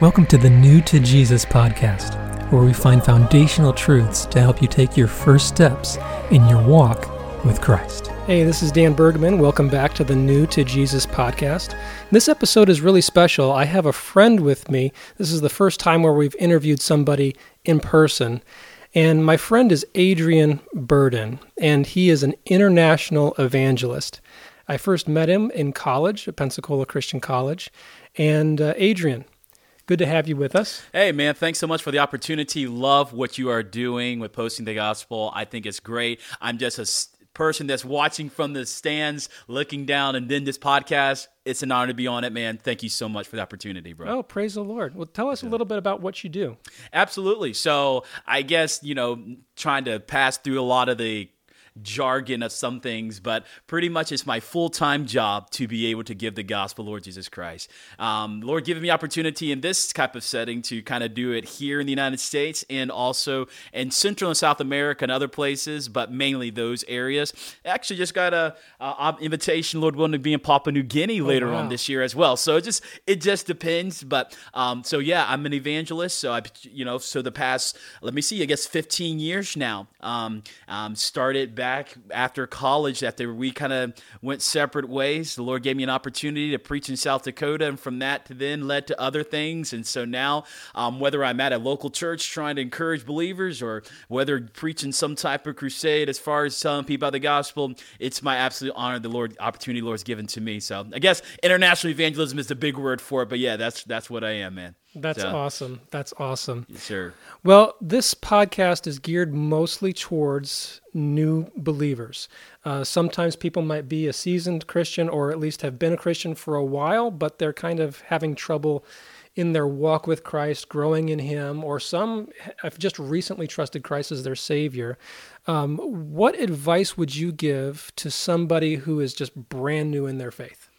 Welcome to the New to Jesus podcast, where we find foundational truths to help you take your first steps in your walk with Christ. Hey, this is Dan Bergman. Welcome back to the New to Jesus podcast. This episode is really special. I have a friend with me. This is the first time where we've interviewed somebody in person. And my friend is Adrian Burden, and he is an international evangelist. I first met him in college at Pensacola Christian College. And uh, Adrian, Good to have you with us. Hey, man, thanks so much for the opportunity. Love what you are doing with posting the gospel. I think it's great. I'm just a person that's watching from the stands, looking down, and then this podcast. It's an honor to be on it, man. Thank you so much for the opportunity, bro. Oh, praise the Lord. Well, tell us a little bit about what you do. Absolutely. So, I guess, you know, trying to pass through a lot of the jargon of some things, but pretty much it's my full time job to be able to give the gospel, Lord Jesus Christ. Um, Lord, giving me opportunity in this type of setting to kind of do it here in the United States and also in Central and South America and other places, but mainly those areas. Actually, just got a, a invitation, Lord willing, to be in Papua New Guinea oh, later wow. on this year as well. So it just it just depends. But um, so yeah, I'm an evangelist. So I, you know, so the past let me see, I guess 15 years now. Um, um started back after college, after we kind of went separate ways, the Lord gave me an opportunity to preach in South Dakota, and from that to then led to other things. And so now, um, whether I'm at a local church trying to encourage believers, or whether preaching some type of crusade as far as telling people about the gospel, it's my absolute honor the Lord opportunity the Lord's given to me. So I guess international evangelism is the big word for it, but yeah, that's that's what I am, man. That's so. awesome. That's awesome. Yes, sir. Well, this podcast is geared mostly towards new believers. Uh, sometimes people might be a seasoned Christian or at least have been a Christian for a while, but they're kind of having trouble in their walk with Christ, growing in Him, or some have just recently trusted Christ as their Savior. Um, what advice would you give to somebody who is just brand new in their faith?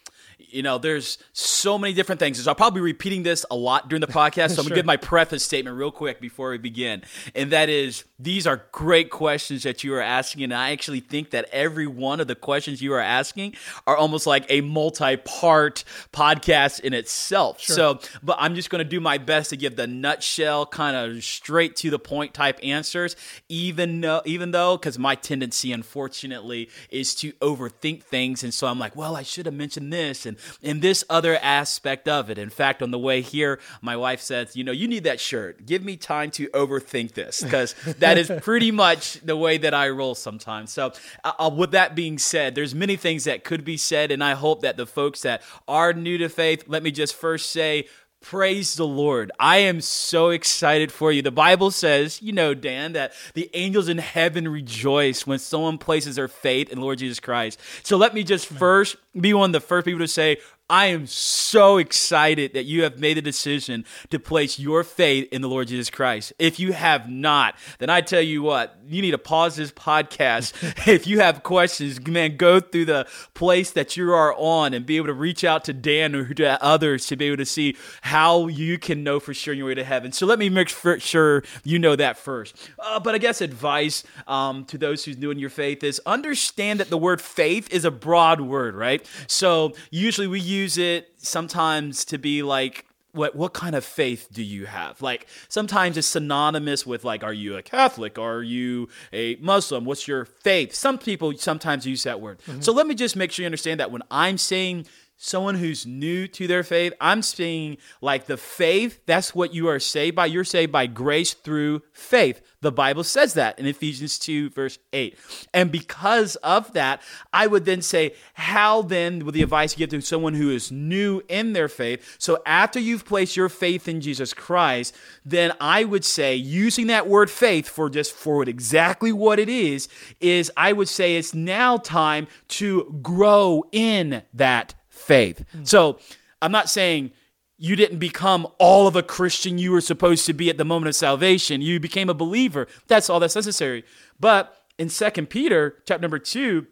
You know, there's so many different things. So I'll probably be repeating this a lot during the podcast. So sure. I'm gonna give my preface statement real quick before we begin. And that is these are great questions that you are asking. And I actually think that every one of the questions you are asking are almost like a multi-part podcast in itself. Sure. So, but I'm just gonna do my best to give the nutshell, kind of straight to the point type answers, even though even though because my tendency unfortunately is to overthink things. And so I'm like, well, I should have mentioned this and in this other aspect of it. In fact, on the way here, my wife says, You know, you need that shirt. Give me time to overthink this because that is pretty much the way that I roll sometimes. So, uh, uh, with that being said, there's many things that could be said, and I hope that the folks that are new to faith, let me just first say, Praise the Lord. I am so excited for you. The Bible says, you know, Dan, that the angels in heaven rejoice when someone places their faith in Lord Jesus Christ. So let me just hmm. first be one of the first people to say, I am so excited that you have made a decision to place your faith in the Lord Jesus Christ. If you have not, then I tell you what, you need to pause this podcast. if you have questions, man, go through the place that you are on and be able to reach out to Dan or to others to be able to see how you can know for sure your way to heaven. So let me make sure you know that first. Uh, but I guess advice um, to those who's new in your faith is understand that the word faith is a broad word, right? So usually we use use it sometimes to be like what what kind of faith do you have? Like sometimes it's synonymous with like are you a Catholic? Are you a Muslim? What's your faith? Some people sometimes use that word. Mm-hmm. So let me just make sure you understand that when I'm saying someone who's new to their faith, I'm saying like the faith, that's what you are saved by. You're saved by grace through faith. The Bible says that in Ephesians 2, verse 8. And because of that, I would then say, how then would the advice give to someone who is new in their faith? So after you've placed your faith in Jesus Christ, then I would say, using that word faith for just for exactly what it is, is I would say it's now time to grow in that faith. Mm. So I'm not saying you didn't become all of a Christian you were supposed to be at the moment of salvation. You became a believer. That's all that's necessary. But in Second Peter, chapter number 2,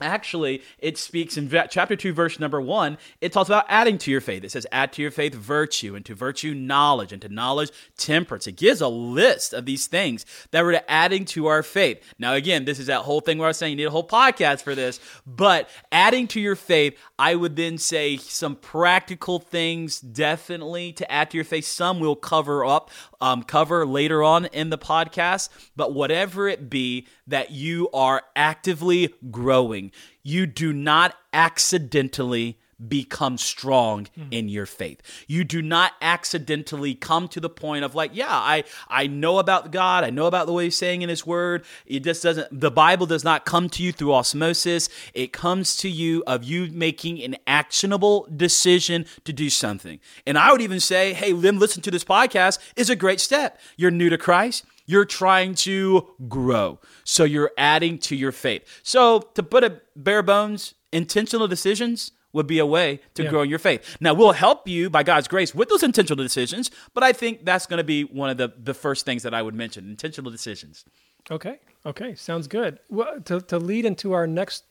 actually it speaks in chapter 2 verse number 1 it talks about adding to your faith. It says add to your faith virtue and to virtue knowledge and to knowledge temperance. It gives a list of these things that we're adding to our faith. Now again this is that whole thing where i was saying you need a whole podcast for this but adding to your faith i would then say some practical things definitely to add to your faith. Some we'll cover up um, cover later on in the podcast but whatever it be that you are actively growing you do not accidentally become strong mm. in your faith. You do not accidentally come to the point of like, yeah, I I know about God, I know about the way he's saying in his word. It just doesn't the Bible does not come to you through osmosis. It comes to you of you making an actionable decision to do something. And I would even say, hey, Lim, listen to this podcast is a great step. You're new to Christ. You're trying to grow. So you're adding to your faith. So to put it bare bones, intentional decisions would be a way to yeah. grow your faith. Now, we'll help you by God's grace with those intentional decisions, but I think that's going to be one of the, the first things that I would mention intentional decisions. Okay. Okay. Sounds good. Well, to, to lead into our next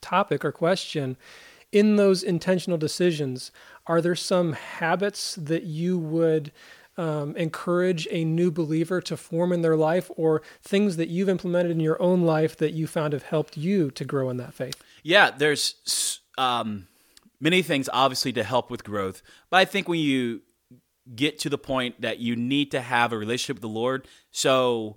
topic or question, in those intentional decisions, are there some habits that you would um, encourage a new believer to form in their life or things that you've implemented in your own life that you found have helped you to grow in that faith? Yeah, there's um, many things obviously to help with growth, but I think when you get to the point that you need to have a relationship with the Lord, so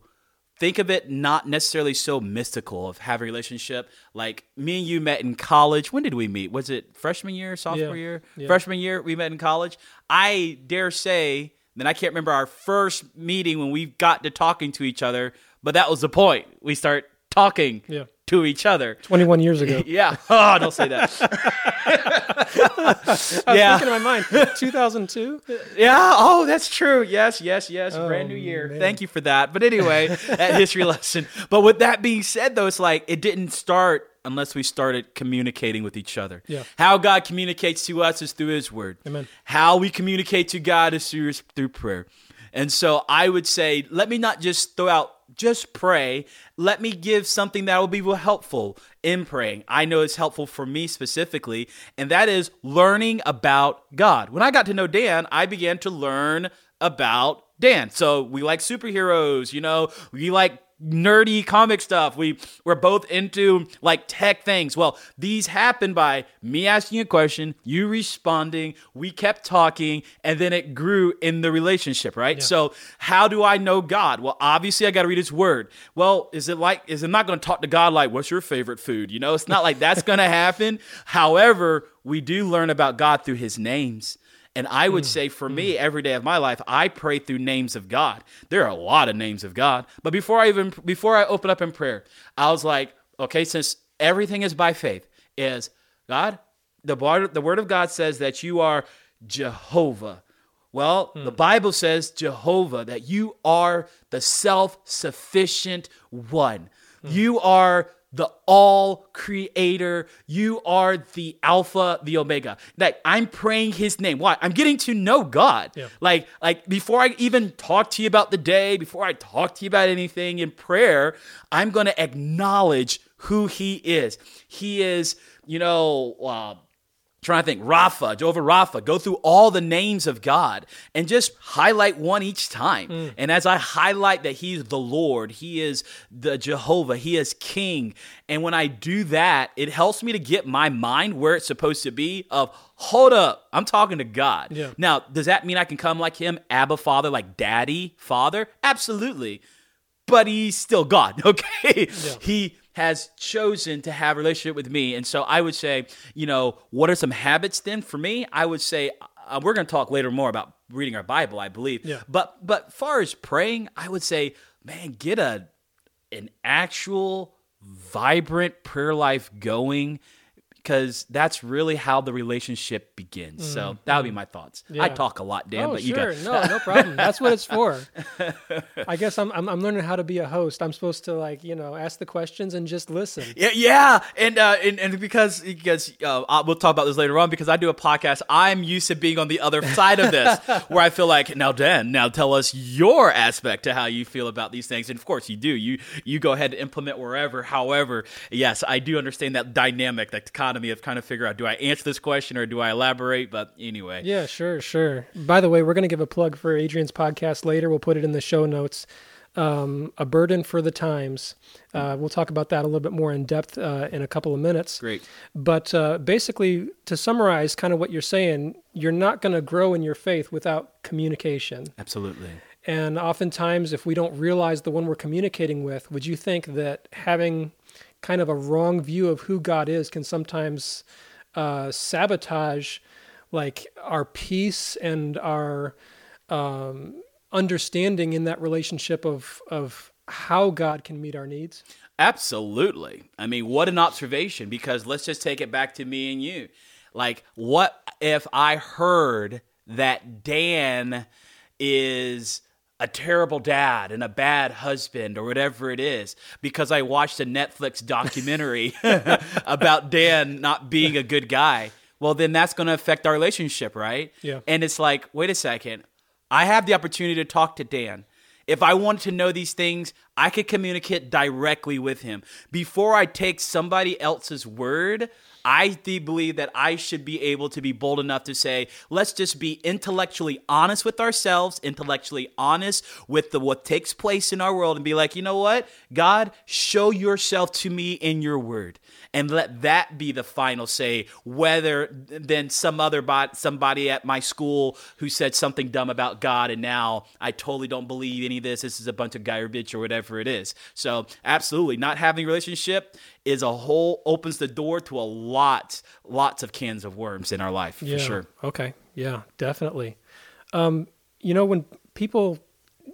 think of it not necessarily so mystical of have a relationship. Like me and you met in college. When did we meet? Was it freshman year sophomore yeah, year? yeah. freshman year we met in college. I dare say then I can't remember our first meeting when we got to talking to each other, but that was the point. We start talking yeah. to each other. 21 years ago. yeah. Oh, don't say that. I yeah. thinking in my mind, 2002? Yeah. Oh, that's true. Yes, yes, yes. Oh, Brand new year. Man. Thank you for that. But anyway, that history lesson. But with that being said, though, it's like it didn't start unless we started communicating with each other. Yeah. How God communicates to us is through His Word. Amen. How we communicate to God is through through prayer. And so I would say, let me not just throw out just pray. Let me give something that will be helpful in praying. I know it's helpful for me specifically, and that is learning about God. When I got to know Dan, I began to learn about Dan. So we like superheroes, you know, we like nerdy comic stuff. We we're both into like tech things. Well, these happened by me asking a question, you responding, we kept talking, and then it grew in the relationship, right? Yeah. So how do I know God? Well, obviously I got to read his word. Well, is it like is it not going to talk to God like what's your favorite food? You know, it's not like that's going to happen. However, we do learn about God through his names. And I would mm. say for mm. me, every day of my life, I pray through names of God. There are a lot of names of God. But before I even before I open up in prayer, I was like, okay, since everything is by faith, is God, the word, the word of God says that you are Jehovah. Well, mm. the Bible says Jehovah, that you are the self-sufficient one. Mm. You are the all creator. You are the Alpha, the Omega. Like I'm praying his name. Why? I'm getting to know God. Yeah. Like, like before I even talk to you about the day, before I talk to you about anything in prayer, I'm going to acknowledge who he is. He is, you know, uh, trying to think Rapha, Jehovah Rapha, go through all the names of God and just highlight one each time. Mm. And as I highlight that He's the Lord, He is the Jehovah, He is King. And when I do that, it helps me to get my mind where it's supposed to be of hold up, I'm talking to God. Yeah. Now, does that mean I can come like Him, Abba Father, like Daddy, Father? Absolutely. But He's still God, okay? Yeah. He has chosen to have a relationship with me. And so I would say, you know, what are some habits then for me? I would say uh, we're going to talk later more about reading our Bible, I believe. Yeah. But but far as praying, I would say, man, get a an actual vibrant prayer life going because that's really how the relationship begins. Mm-hmm. So that would be my thoughts. Yeah. I talk a lot, Dan, oh, but you sure. got no, no problem. That's what it's for. I guess I'm, I'm, I'm learning how to be a host. I'm supposed to like you know ask the questions and just listen. Yeah, yeah, and uh, and, and because because uh, we'll talk about this later on because I do a podcast. I'm used to being on the other side of this, where I feel like now, Dan, now tell us your aspect to how you feel about these things, and of course you do. You you go ahead and implement wherever. However, yes, I do understand that dynamic, that economy of kind of figure out do I answer this question or do I elaborate? But anyway. Yeah, sure, sure. By the way, we're going to give a plug for Adrian's podcast later. We'll put it in the show notes. Um, a burden for the times. Uh, we'll talk about that a little bit more in depth uh, in a couple of minutes. Great. But uh, basically, to summarize kind of what you're saying, you're not going to grow in your faith without communication. Absolutely. And oftentimes, if we don't realize the one we're communicating with, would you think that having kind of a wrong view of who God is can sometimes uh, sabotage like our peace and our um, understanding in that relationship of of how God can meet our needs? Absolutely. I mean, what an observation because let's just take it back to me and you. Like, what if I heard that Dan is a terrible dad and a bad husband or whatever it is because I watched a Netflix documentary about Dan not being a good guy. Well, then that's going to affect our relationship, right? Yeah. And it's like, wait a second. I have the opportunity to talk to Dan. If I wanted to know these things, I could communicate directly with him. Before I take somebody else's word, I believe that I should be able to be bold enough to say, let's just be intellectually honest with ourselves, intellectually honest with the what takes place in our world, and be like, you know what, God, show yourself to me in your word and let that be the final say whether then some other bot, somebody at my school who said something dumb about God and now I totally don't believe any of this this is a bunch of garbage or whatever it is. So absolutely not having a relationship is a whole opens the door to a lot lots of cans of worms in our life yeah. for sure. Okay. Yeah definitely. Um, you know when people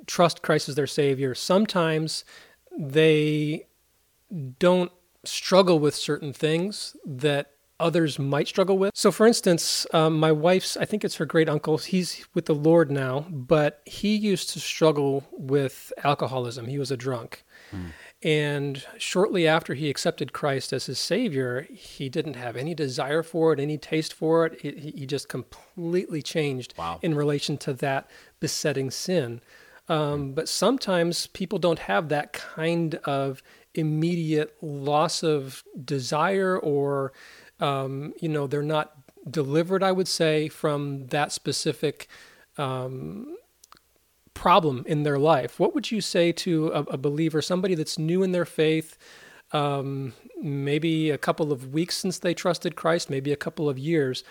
trust Christ as their savior sometimes they don't struggle with certain things that others might struggle with. So, for instance, um, my wife's, I think it's her great uncle, he's with the Lord now, but he used to struggle with alcoholism. He was a drunk. Mm. And shortly after he accepted Christ as his Savior, he didn't have any desire for it, any taste for it. He, he just completely changed wow. in relation to that besetting sin. Um, but sometimes people don't have that kind of immediate loss of desire or um, you know they're not delivered i would say from that specific um, problem in their life. What would you say to a, a believer somebody that's new in their faith um, maybe a couple of weeks since they trusted christ maybe a couple of years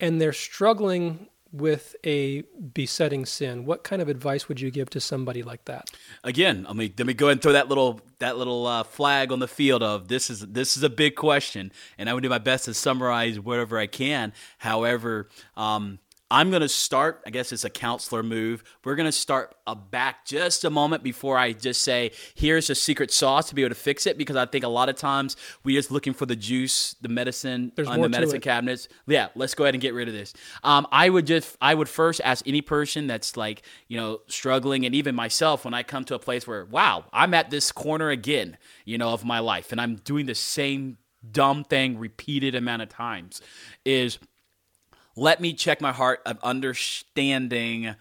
and they're struggling with a besetting sin, what kind of advice would you give to somebody like that? Again, let me let me go ahead and throw that little that little uh, flag on the field of this is this is a big question, and I would do my best to summarize whatever I can. However, um, I'm going to start, I guess it's a counselor move. We're going to start a back just a moment before I just say, here's a secret sauce to be able to fix it. Because I think a lot of times we're just looking for the juice, the medicine There's on the medicine cabinets. Yeah, let's go ahead and get rid of this. Um, I would just, I would first ask any person that's like, you know, struggling, and even myself when I come to a place where, wow, I'm at this corner again, you know, of my life, and I'm doing the same dumb thing repeated amount of times, is let me check my heart of understanding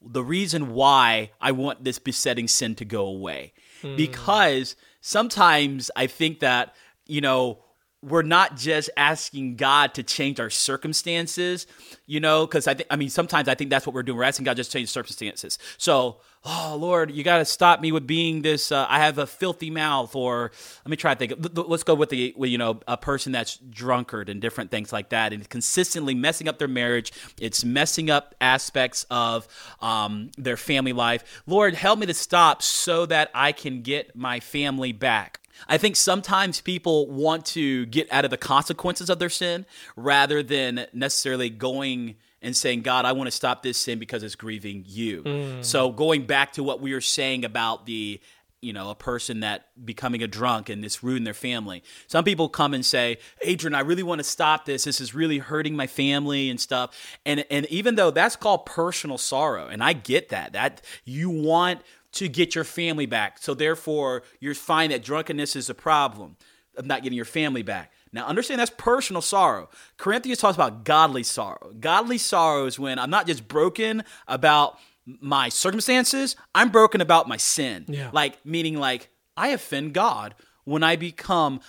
the reason why I want this besetting sin to go away. Mm. Because sometimes I think that, you know, we're not just asking God to change our circumstances, you know, because I think, I mean, sometimes I think that's what we're doing. We're asking God just to change circumstances. So, oh, Lord, you got to stop me with being this, uh, I have a filthy mouth, or let me try to think. Let's go with the, you know, a person that's drunkard and different things like that, and consistently messing up their marriage. It's messing up aspects of um, their family life. Lord, help me to stop so that I can get my family back. I think sometimes people want to get out of the consequences of their sin rather than necessarily going and saying, God, I want to stop this sin because it's grieving you. Mm. So, going back to what we were saying about the you know, a person that becoming a drunk and this ruined their family. Some people come and say, Adrian, I really want to stop this. This is really hurting my family and stuff. And and even though that's called personal sorrow, and I get that, that you want to get your family back. So therefore you find that drunkenness is a problem of not getting your family back. Now, understand that's personal sorrow. Corinthians talks about godly sorrow. Godly sorrow is when I'm not just broken about my circumstances, I'm broken about my sin. Yeah. Like, meaning, like, I offend God when I become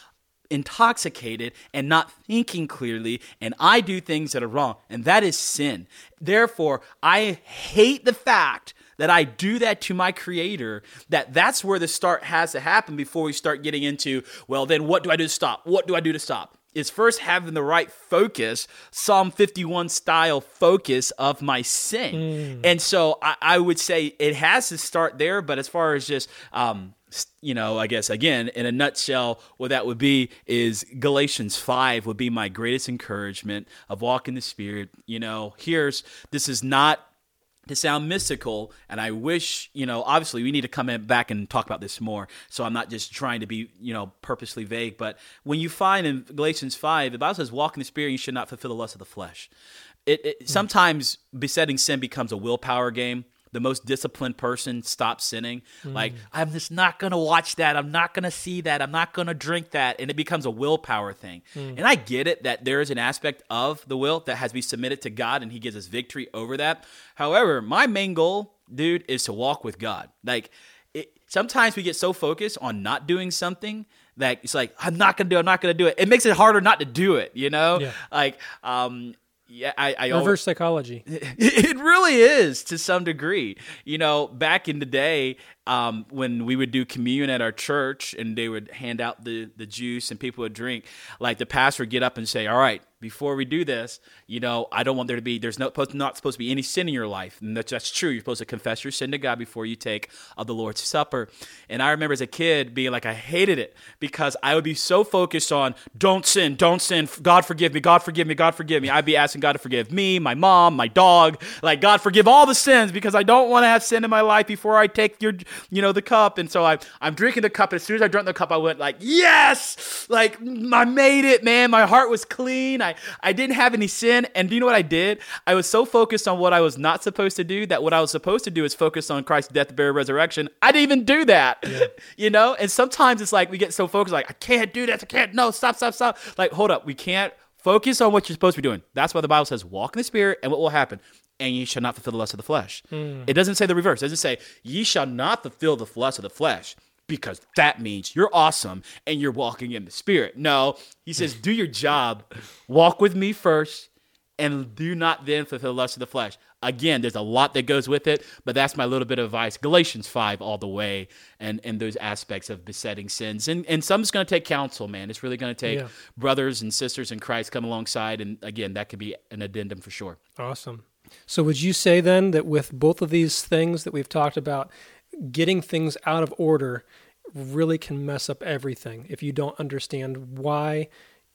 intoxicated and not thinking clearly, and I do things that are wrong, and that is sin. Therefore, I hate the fact that I do that to my creator, that that's where the start has to happen before we start getting into, well, then what do I do to stop? What do I do to stop? Is first having the right focus, Psalm 51 style focus of my sin. Mm. And so I, I, would say it has to start there, but as far as just, um, you know, I guess again, in a nutshell, what that would be is Galatians 5 would be my greatest encouragement of walking the Spirit. You know, here's this is not to sound mystical and i wish you know obviously we need to come in back and talk about this more so i'm not just trying to be you know purposely vague but when you find in galatians 5 the bible says walk in the spirit you should not fulfill the lust of the flesh. It, it hmm. sometimes besetting sin becomes a willpower game the most disciplined person stops sinning. Mm. Like, I'm just not going to watch that. I'm not going to see that. I'm not going to drink that. And it becomes a willpower thing. Mm. And I get it that there is an aspect of the will that has to be submitted to God and He gives us victory over that. However, my main goal, dude, is to walk with God. Like, it, sometimes we get so focused on not doing something that it's like, I'm not going to do it. I'm not going to do it. It makes it harder not to do it, you know? Yeah. Like, um, yeah, I, I reverse always, psychology. It really is to some degree. You know, back in the day, um, when we would do communion at our church and they would hand out the the juice and people would drink, like the pastor would get up and say, "All right, before we do this, you know, I don't want there to be, there's no, not supposed to be any sin in your life. And that's, that's true. You're supposed to confess your sin to God before you take of the Lord's Supper. And I remember as a kid being like, I hated it because I would be so focused on don't sin, don't sin. God forgive me, God forgive me, God forgive me. I'd be asking God to forgive me, my mom, my dog, like God forgive all the sins because I don't want to have sin in my life before I take your, you know, the cup. And so I, I'm drinking the cup. And as soon as I drank the cup, I went like, yes, like I made it, man. My heart was clean. I I, didn't have any sin. And do you know what I did? I was so focused on what I was not supposed to do that what I was supposed to do is focus on Christ's death, burial, resurrection. I didn't even do that. Yeah. you know? And sometimes it's like we get so focused, like, I can't do this. I can't. No, stop, stop, stop. Like, hold up. We can't focus on what you're supposed to be doing. That's why the Bible says, walk in the spirit, and what will happen? And ye shall not fulfill the lust of the flesh. Mm. It doesn't say the reverse. It doesn't say, ye shall not fulfill the lust of the flesh because that means you're awesome and you're walking in the spirit. No, he says, do your job, walk with me first, and do not then fulfill the lust of the flesh. Again, there's a lot that goes with it, but that's my little bit of advice. Galatians 5 all the way, and, and those aspects of besetting sins. And, and some's going to take counsel, man. It's really going to take yeah. brothers and sisters in Christ come alongside. And again, that could be an addendum for sure. Awesome. So, would you say then that with both of these things that we've talked about, getting things out of order really can mess up everything if you don't understand why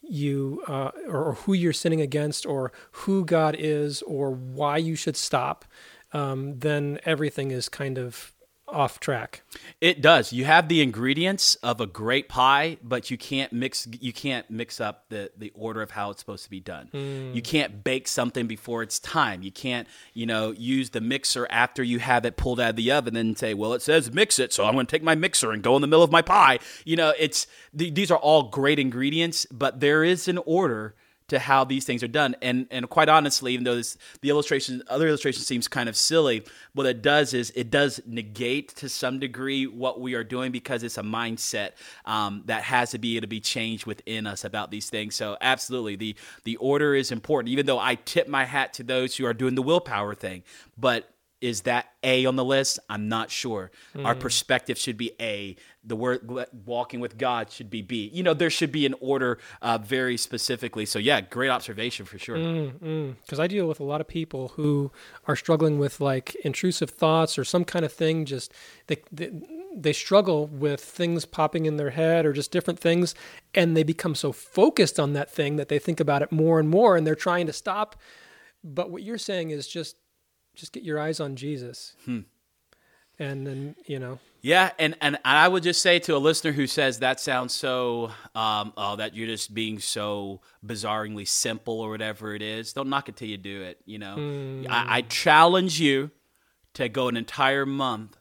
you uh, or, or, who you're sinning against or who God is or why you should stop, um, then everything is kind of off track. It does. You have the ingredients of a great pie, but you can't mix you can't mix up the the order of how it's supposed to be done. Mm. You can't bake something before it's time. You can't, you know, use the mixer after you have it pulled out of the oven and say, "Well, it says mix it, so I'm going to take my mixer and go in the middle of my pie." You know, it's th- these are all great ingredients, but there is an order to how these things are done. And and quite honestly, even though this, the illustration, other illustration seems kind of silly, what it does is it does negate to some degree what we are doing because it's a mindset um, that has to be to be changed within us about these things. So absolutely, the the order is important. Even though I tip my hat to those who are doing the willpower thing, but is that A on the list? I'm not sure. Mm. Our perspective should be A. The word walking with God should be B. You know, there should be an order uh, very specifically. So, yeah, great observation for sure. Because mm, mm. I deal with a lot of people who are struggling with like intrusive thoughts or some kind of thing. Just they, they, they struggle with things popping in their head or just different things. And they become so focused on that thing that they think about it more and more and they're trying to stop. But what you're saying is just just get your eyes on Jesus. Hmm. and then you know Yeah, and, and I would just say to a listener who says that sounds so, um, oh, that you're just being so bizarrely simple or whatever it is, don't knock it till you do it. You know, I, I challenge you to go an entire month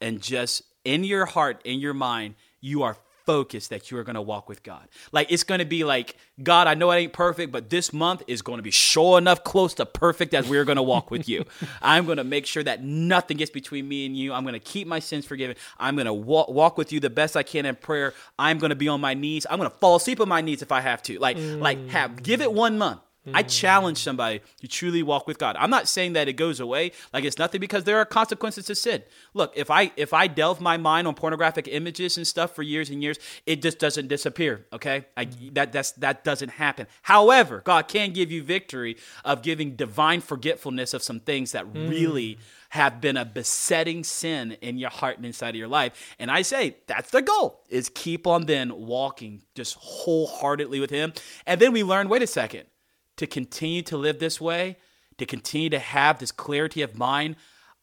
and just in your heart, in your mind, you are focused that you are going to walk with God. Like it's going to be like, God, I know it ain't perfect, but this month is going to be sure enough close to perfect as we're going to walk with you. I'm going to make sure that nothing gets between me and you. I'm going to keep my sins forgiven. I'm going to walk, walk with you the best I can in prayer. I'm going to be on my knees. I'm going to fall asleep on my knees if I have to. Like, like have give it one month. I challenge somebody to truly walk with God. I'm not saying that it goes away, like it's nothing, because there are consequences to sin. Look, if I if I delve my mind on pornographic images and stuff for years and years, it just doesn't disappear. Okay, I, that that's that doesn't happen. However, God can give you victory of giving divine forgetfulness of some things that hmm. really have been a besetting sin in your heart and inside of your life. And I say that's the goal: is keep on then walking just wholeheartedly with Him, and then we learn. Wait a second to continue to live this way, to continue to have this clarity of mind,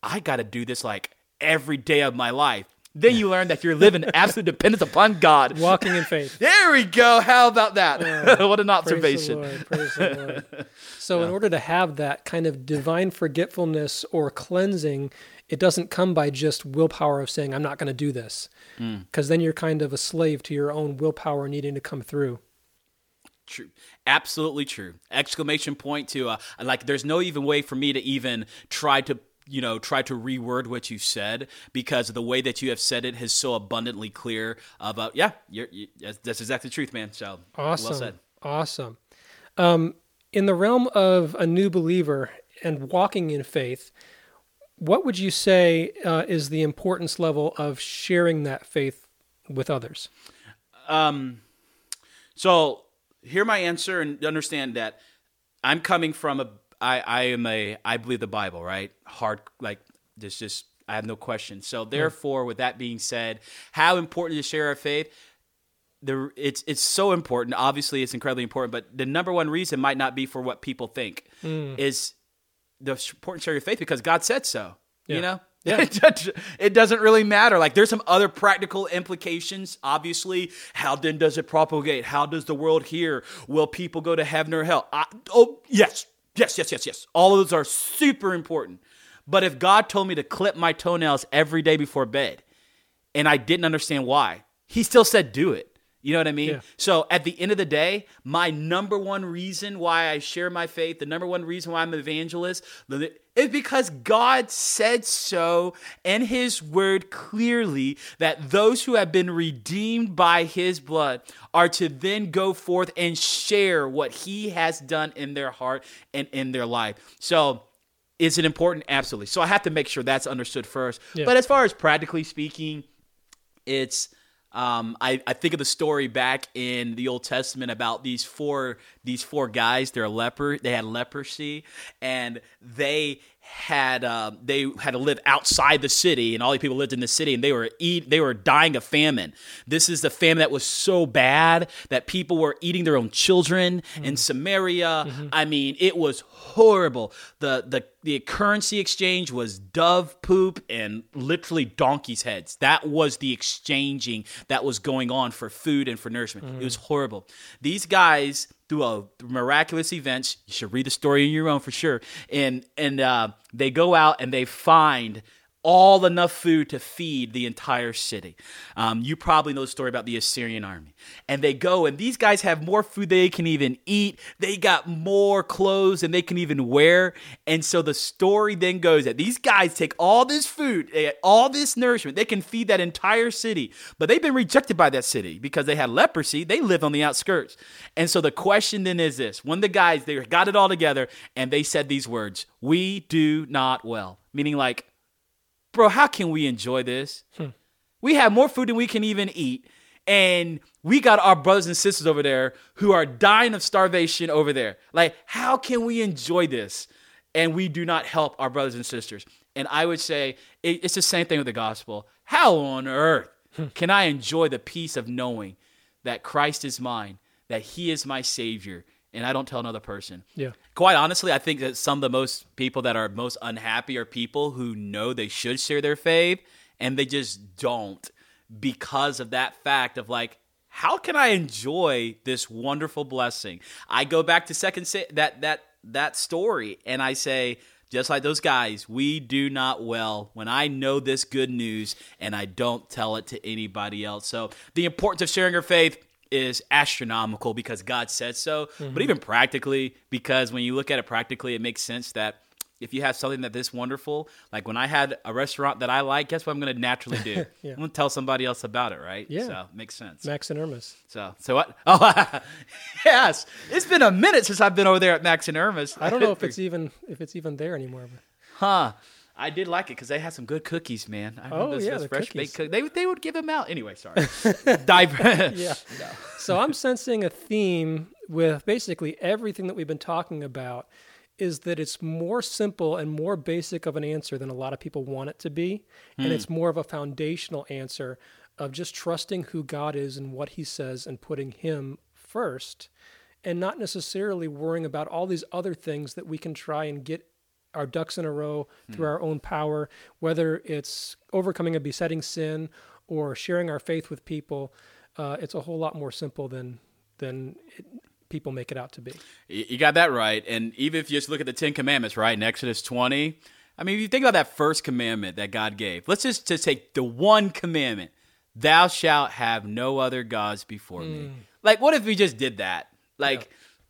I got to do this like every day of my life. Then you learn that you're living absolute dependence upon God. walking in faith. There we go. How about that? what an Praise the observation. Lord, praise the Lord. So, in order to have that kind of divine forgetfulness or cleansing, it doesn't come by just willpower of saying, I'm not going to do this. Mm. Because then you're kind of a slave to your own willpower needing to come through. True. Absolutely true. Exclamation point to uh, like there's no even way for me to even try to you know try to reword what you said because the way that you have said it is so abundantly clear about yeah you're, you, that's, that's exactly the truth man so Awesome. well said Awesome. Um, in the realm of a new believer and walking in faith, what would you say uh, is the importance level of sharing that faith with others? Um, so hear my answer and understand that I'm coming from a I I am a I believe the Bible right hard like this just I have no question. So therefore, with that being said, how important to share our faith? The it's it's so important. Obviously, it's incredibly important. But the number one reason might not be for what people think. Hmm. Is the importance of your faith because God said so. Yeah. You know. Yeah. It doesn't- really matter. Like there's some other practical implications. Obviously, how then does it propagate? How does the world hear? Will people go to heaven or hell? I, oh yes, yes, yes, yes, yes. All of those are super important. But if God told me to clip my toenails every day before bed, and I didn't understand why, He still said do it. You know what I mean? Yeah. So at the end of the day, my number one reason why I share my faith, the number one reason why I'm an evangelist, is because God said so in His Word clearly that those who have been redeemed by His blood are to then go forth and share what He has done in their heart and in their life. So is it important? Absolutely. So I have to make sure that's understood first. Yeah. But as far as practically speaking, it's um, I, I think of the story back in the Old Testament about these four these four guys. They're a leper. They had leprosy, and they had uh, they had to live outside the city, and all the people lived in the city, and they were eat they were dying of famine. This is the famine that was so bad that people were eating their own children in mm-hmm. Samaria. Mm-hmm. I mean, it was horrible. the the The currency exchange was dove poop and literally donkeys' heads. That was the exchanging that was going on for food and for nourishment. It mm-hmm. was horrible. These guys through a miraculous events. You should read the story on your own for sure. And and uh, they go out and they find all enough food to feed the entire city. Um, you probably know the story about the Assyrian army. And they go, and these guys have more food they can even eat. They got more clothes than they can even wear. And so the story then goes that these guys take all this food, all this nourishment, they can feed that entire city. But they've been rejected by that city because they had leprosy. They live on the outskirts. And so the question then is this when the guys, they got it all together and they said these words, We do not well. Meaning, like, bro, how can we enjoy this? Hmm. We have more food than we can even eat. And we got our brothers and sisters over there who are dying of starvation over there. Like, how can we enjoy this? And we do not help our brothers and sisters. And I would say it- it's the same thing with the gospel. How on earth hmm. can I enjoy the peace of knowing that Christ is mine, that He is my Savior, and I don't tell another person. Yeah. Quite honestly, I think that some of the most people that are most unhappy are people who know they should share their faith and they just don't because of that fact of like how can I enjoy this wonderful blessing? I go back to second that that that story and I say just like those guys, we do not well when I know this good news and I don't tell it to anybody else. So, the importance of sharing your faith is astronomical because God said so, mm-hmm. but even practically, because when you look at it practically, it makes sense that if you have something that this wonderful, like when I had a restaurant that I like, guess what I'm going to naturally do? yeah. I'm going to tell somebody else about it, right? Yeah. So makes sense. Max and Erma's. So, so what? Oh, yes. It's been a minute since I've been over there at Max and Erma's. I don't know if it's even if it's even there anymore. But. Huh. I did like it because they had some good cookies, man. I oh those, yeah, those the fresh cookies. baked They they would give them out anyway. Sorry, dive. yeah. No. So I'm sensing a theme with basically everything that we've been talking about is that it's more simple and more basic of an answer than a lot of people want it to be, mm. and hmm. it's more of a foundational answer of just trusting who God is and what He says and putting Him first, and not necessarily worrying about all these other things that we can try and get our ducks in a row through mm. our own power, whether it's overcoming a besetting sin or sharing our faith with people. Uh, it's a whole lot more simple than than it, people make it out to be. You got that right. And even if you just look at the Ten Commandments, right, in Exodus 20, I mean, if you think about that first commandment that God gave, let's just, just take the one commandment Thou shalt have no other gods before mm. me. Like, what if we just did that? Like, yeah.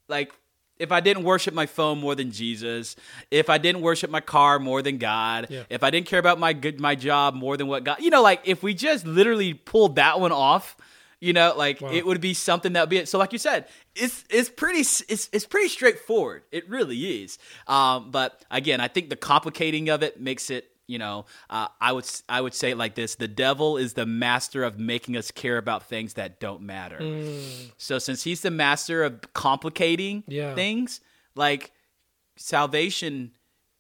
like if I didn't worship my phone more than Jesus, if I didn't worship my car more than God, yeah. if I didn't care about my good my job more than what God, you know, like if we just literally pulled that one off, you know, like wow. it would be something that would be it. So, like you said, it's it's pretty it's it's pretty straightforward. It really is. Um, but again, I think the complicating of it makes it you know, uh, I would I would say it like this: the devil is the master of making us care about things that don't matter. Mm. So since he's the master of complicating yeah. things, like salvation,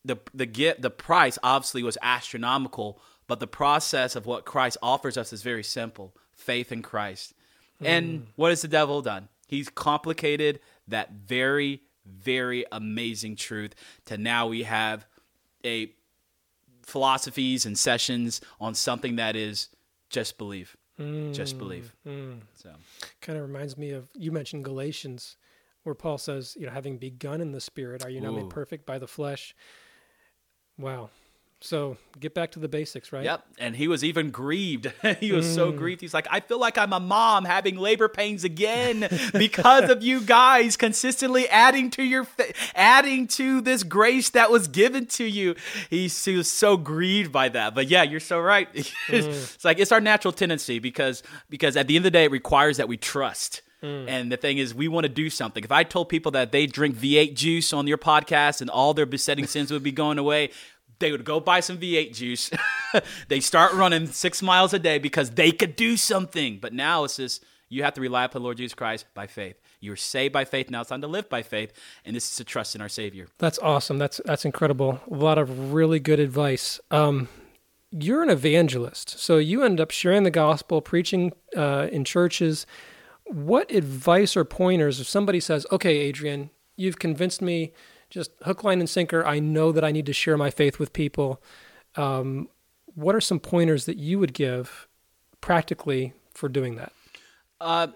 the the get the price obviously was astronomical, but the process of what Christ offers us is very simple: faith in Christ. Mm. And what has the devil done? He's complicated that very very amazing truth to now we have a philosophies and sessions on something that is just believe. Mm, just believe. Mm. So kind of reminds me of you mentioned Galatians where Paul says, you know, having begun in the spirit, are you not made perfect by the flesh? Wow. So get back to the basics, right? Yep. And he was even grieved. he was mm. so grieved. He's like, I feel like I'm a mom having labor pains again because of you guys consistently adding to your fa- adding to this grace that was given to you. He, he was so grieved by that. But yeah, you're so right. mm. It's like it's our natural tendency because because at the end of the day, it requires that we trust. Mm. And the thing is, we want to do something. If I told people that they drink V8 juice on your podcast and all their besetting sins would be going away, they would go buy some V8 juice. they start running six miles a day because they could do something. But now it's just you have to rely upon the Lord Jesus Christ by faith. You're saved by faith. Now it's time to live by faith, and this is to trust in our Savior. That's awesome. That's that's incredible. A lot of really good advice. Um, you're an evangelist, so you end up sharing the gospel, preaching uh, in churches. What advice or pointers if somebody says, "Okay, Adrian, you've convinced me just hook, line, and sinker. I know that I need to share my faith with people. Um, what are some pointers that you would give practically for doing that? Uh,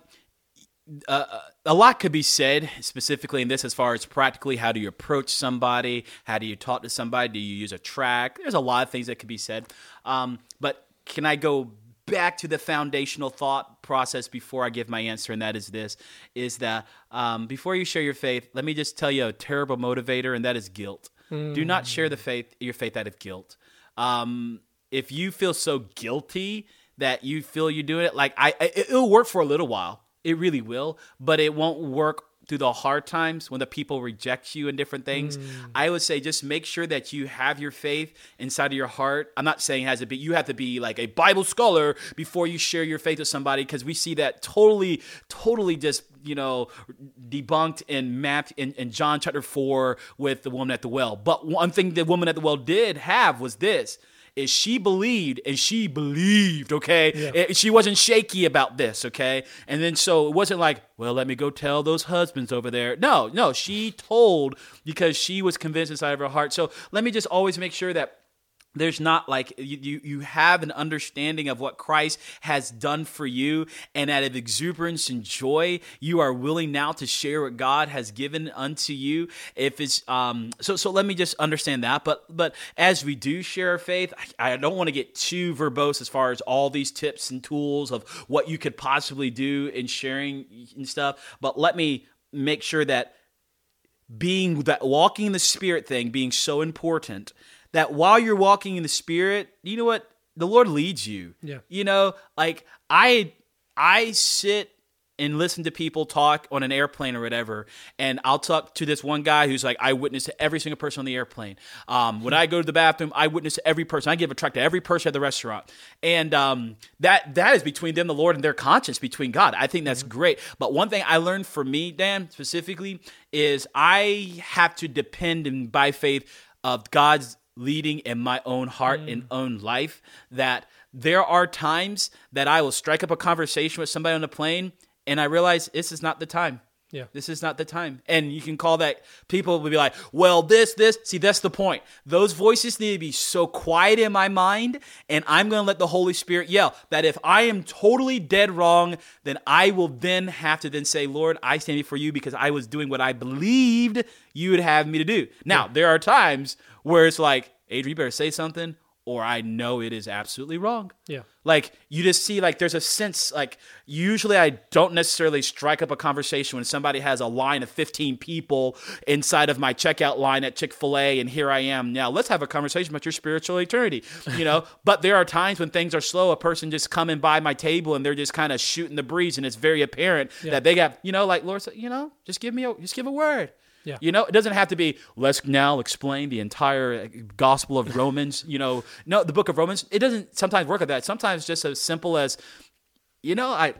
uh, a lot could be said specifically in this as far as practically how do you approach somebody how do you talk to somebody do you use a track there's a lot of things that could be said um, but can i go back to the foundational thought process before I give my answer, and that is this: is that um, before you share your faith, let me just tell you a terrible motivator, and that is guilt. Mm. Do not share the faith, your faith out of guilt. Um, if you feel so guilty that you feel you're doing it, like I, it'll work for a little while. It really will, but it won't work through the hard times when the people reject you and different things, mm. I would say just make sure that you have your faith inside of your heart. I'm not saying it has to be you have to be like a Bible scholar before you share your faith with somebody because we see that totally, totally just you know debunked and mapped in, in John chapter four with the woman at the well. But one thing the woman at the well did have was this is she believed and she believed, okay? Yeah. It- she wasn't shaky about this, okay? And then so it wasn't like, well, let me go tell those husbands over there. No, no, she told because she was convinced inside of her heart. So let me just always make sure that there's not like you, you have an understanding of what Christ has done for you and out of exuberance and joy you are willing now to share what God has given unto you. If it's um so so let me just understand that. But but as we do share our faith I, I don't want to get too verbose as far as all these tips and tools of what you could possibly do in sharing and stuff but let me make sure that being that walking in the spirit thing being so important that while you're walking in the spirit you know what? The lord leads you. Yeah. you know like i i sit and listen to people talk on an airplane or whatever and i'll talk to this one guy who's like i witness to every single person on the airplane. Um, when i go to the bathroom i witness to every person. I give a track to every person at the restaurant. And um, that that is between them the lord and their conscience between god. I think that's great. But one thing i learned for me dan specifically is i have to depend in by faith of god's leading in my own heart and mm. own life that there are times that I will strike up a conversation with somebody on the plane and I realize this is not the time. Yeah. This is not the time. And you can call that people will be like, well, this, this. See, that's the point. Those voices need to be so quiet in my mind, and I'm going to let the Holy Spirit yell that if I am totally dead wrong, then I will then have to then say, Lord, I stand before you because I was doing what I believed you would have me to do. Now, there are times where it's like, Adrian, you better say something, or I know it is absolutely wrong. Yeah. Like you just see like there's a sense like usually I don't necessarily strike up a conversation when somebody has a line of 15 people inside of my checkout line at Chick-fil-A and here I am. Now let's have a conversation about your spiritual eternity, you know? but there are times when things are slow, a person just coming by my table and they're just kind of shooting the breeze and it's very apparent that they got, you know, like Lord said, you know, just give me a just give a word. Yeah. You know, it doesn't have to be, let's now explain the entire uh, gospel of Romans. you know, no, the book of Romans. It doesn't sometimes work like that. Sometimes just as simple as, you know, I.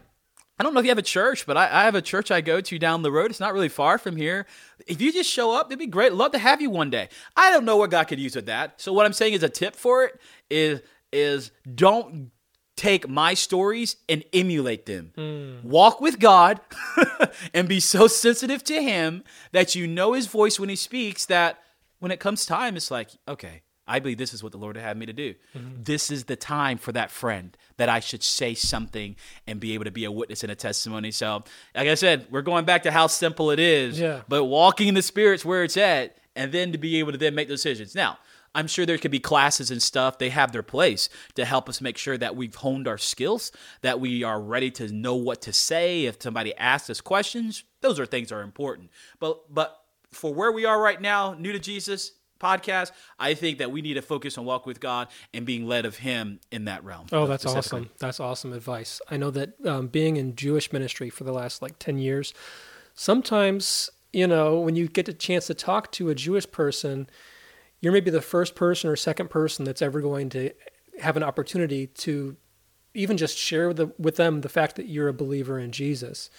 I don't know if you have a church, but I, I have a church I go to down the road. It's not really far from here. If you just show up, it'd be great. Love to have you one day. I don't know what God could use with that. So what I'm saying is a tip for it is is don't take my stories and emulate them. Hmm. Walk with God and be so sensitive to Him that you know His voice when He speaks that when it comes time, it's like, okay, I believe this is what the Lord had me to do. Mm-hmm. This is the time for that friend that I should say something and be able to be a witness and a testimony. So, like I said, we're going back to how simple it is, Yeah. but walking in the Spirit's where it's at, and then to be able to then make decisions. Now, I'm sure there could be classes and stuff. They have their place to help us make sure that we've honed our skills, that we are ready to know what to say if somebody asks us questions. Those are things that are important. But but for where we are right now, new to Jesus podcast, I think that we need to focus on walk with God and being led of Him in that realm. Oh, that's awesome. That's awesome advice. I know that um, being in Jewish ministry for the last like 10 years, sometimes, you know, when you get a chance to talk to a Jewish person, you're maybe the first person or second person that's ever going to have an opportunity to even just share with, the, with them the fact that you're a believer in Jesus.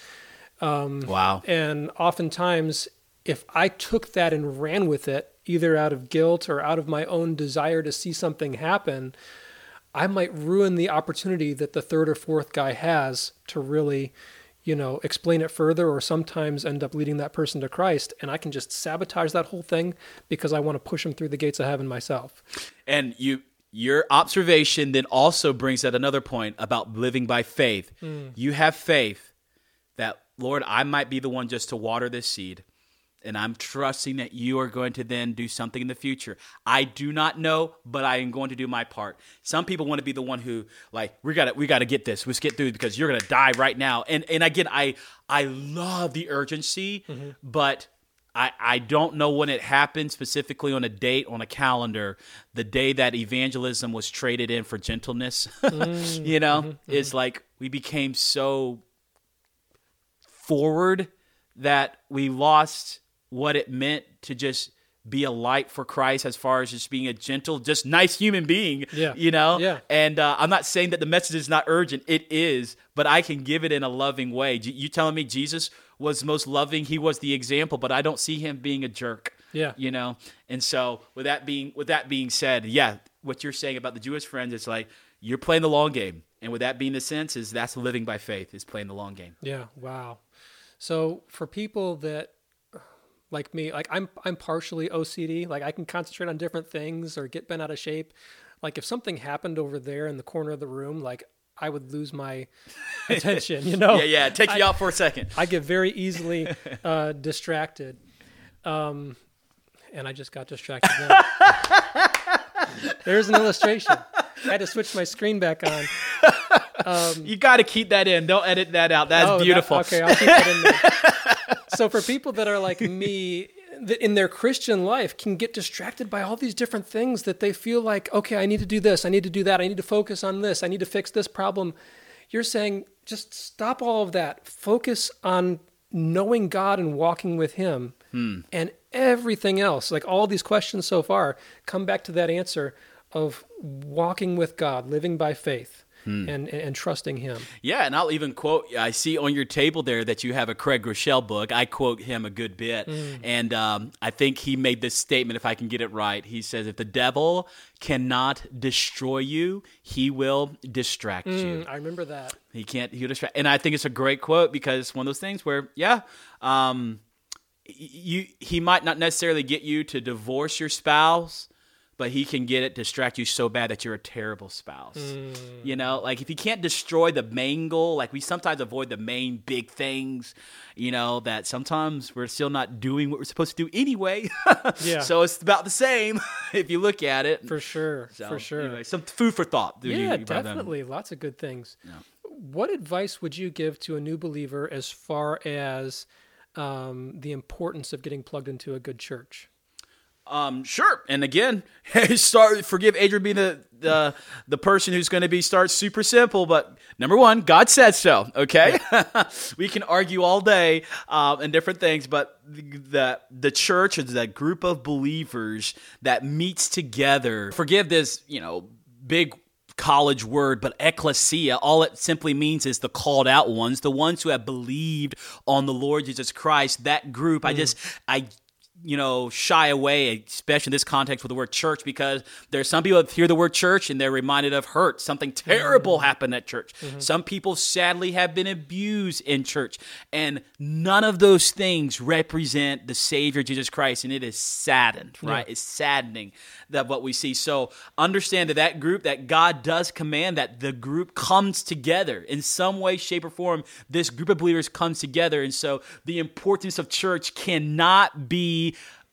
Um, wow. And oftentimes, if I took that and ran with it, either out of guilt or out of my own desire to see something happen, I might ruin the opportunity that the third or fourth guy has to really, you know, explain it further or sometimes end up leading that person to Christ. And I can just sabotage that whole thing because I want to push them through the gates of heaven myself. And you your observation then also brings at another point about living by faith. Hmm. You have faith that Lord, I might be the one just to water this seed. And I'm trusting that you are going to then do something in the future. I do not know, but I am going to do my part. Some people want to be the one who, like, we gotta we gotta get this. Let's get through because you're gonna die right now. And and again, I I love the urgency, mm-hmm. but I, I don't know when it happened specifically on a date on a calendar. The day that evangelism was traded in for gentleness, mm-hmm. you know, mm-hmm. it's like we became so forward that we lost what it meant to just be a light for Christ as far as just being a gentle, just nice human being. Yeah. You know? Yeah. And uh, I'm not saying that the message is not urgent. It is, but I can give it in a loving way. You telling me Jesus was most loving? He was the example, but I don't see him being a jerk. Yeah. You know? And so with that being with that being said, yeah, what you're saying about the Jewish friends, it's like you're playing the long game. And with that being the sense, is that's living by faith, is playing the long game. Yeah. Wow. So for people that like me, like I'm I'm partially OCD. Like I can concentrate on different things or get bent out of shape. Like if something happened over there in the corner of the room, like I would lose my attention. You know? yeah, yeah. Take you I, out for a second. I get very easily uh, distracted, um, and I just got distracted. There's an illustration. I had to switch my screen back on. Um, you got to keep that in. Don't edit that out. That's oh, beautiful. That, okay, I'll keep that in there. So for people that are like me, that in their Christian life can get distracted by all these different things that they feel like, okay, I need to do this, I need to do that, I need to focus on this, I need to fix this problem. You're saying just stop all of that. Focus on knowing God and walking with Him. Hmm. And everything else, like all these questions so far, come back to that answer of walking with God, living by faith. Hmm. And, and trusting him. Yeah, and I'll even quote. I see on your table there that you have a Craig Groeschel book. I quote him a good bit, mm. and um, I think he made this statement. If I can get it right, he says, "If the devil cannot destroy you, he will distract mm, you." I remember that. He can't. He'll distract, and I think it's a great quote because it's one of those things where, yeah, um, you he might not necessarily get you to divorce your spouse but he can get it distract you so bad that you're a terrible spouse. Mm. You know, like if you can't destroy the main goal, like we sometimes avoid the main big things, you know, that sometimes we're still not doing what we're supposed to do anyway. yeah. So it's about the same if you look at it. For sure. So, for sure. Anyway, some food for thought. Yeah, you, definitely. Lots of good things. Yeah. What advice would you give to a new believer as far as um, the importance of getting plugged into a good church? Um, sure. And again, start forgive Adrian being the the, the person who's going to be start super simple, but number one, God said so. Okay, we can argue all day um, and different things, but the the church is that group of believers that meets together. Forgive this, you know, big college word, but ecclesia, all it simply means is the called out ones, the ones who have believed on the Lord Jesus Christ. That group, mm. I just, I you know, shy away, especially in this context with the word church, because there's some people that hear the word church and they're reminded of hurt. Something terrible mm-hmm. happened at church. Mm-hmm. Some people sadly have been abused in church. And none of those things represent the Savior Jesus Christ. And it is saddened, right? Yeah. It's saddening that what we see. So understand that that group, that God does command that the group comes together in some way, shape, or form. This group of believers comes together. And so the importance of church cannot be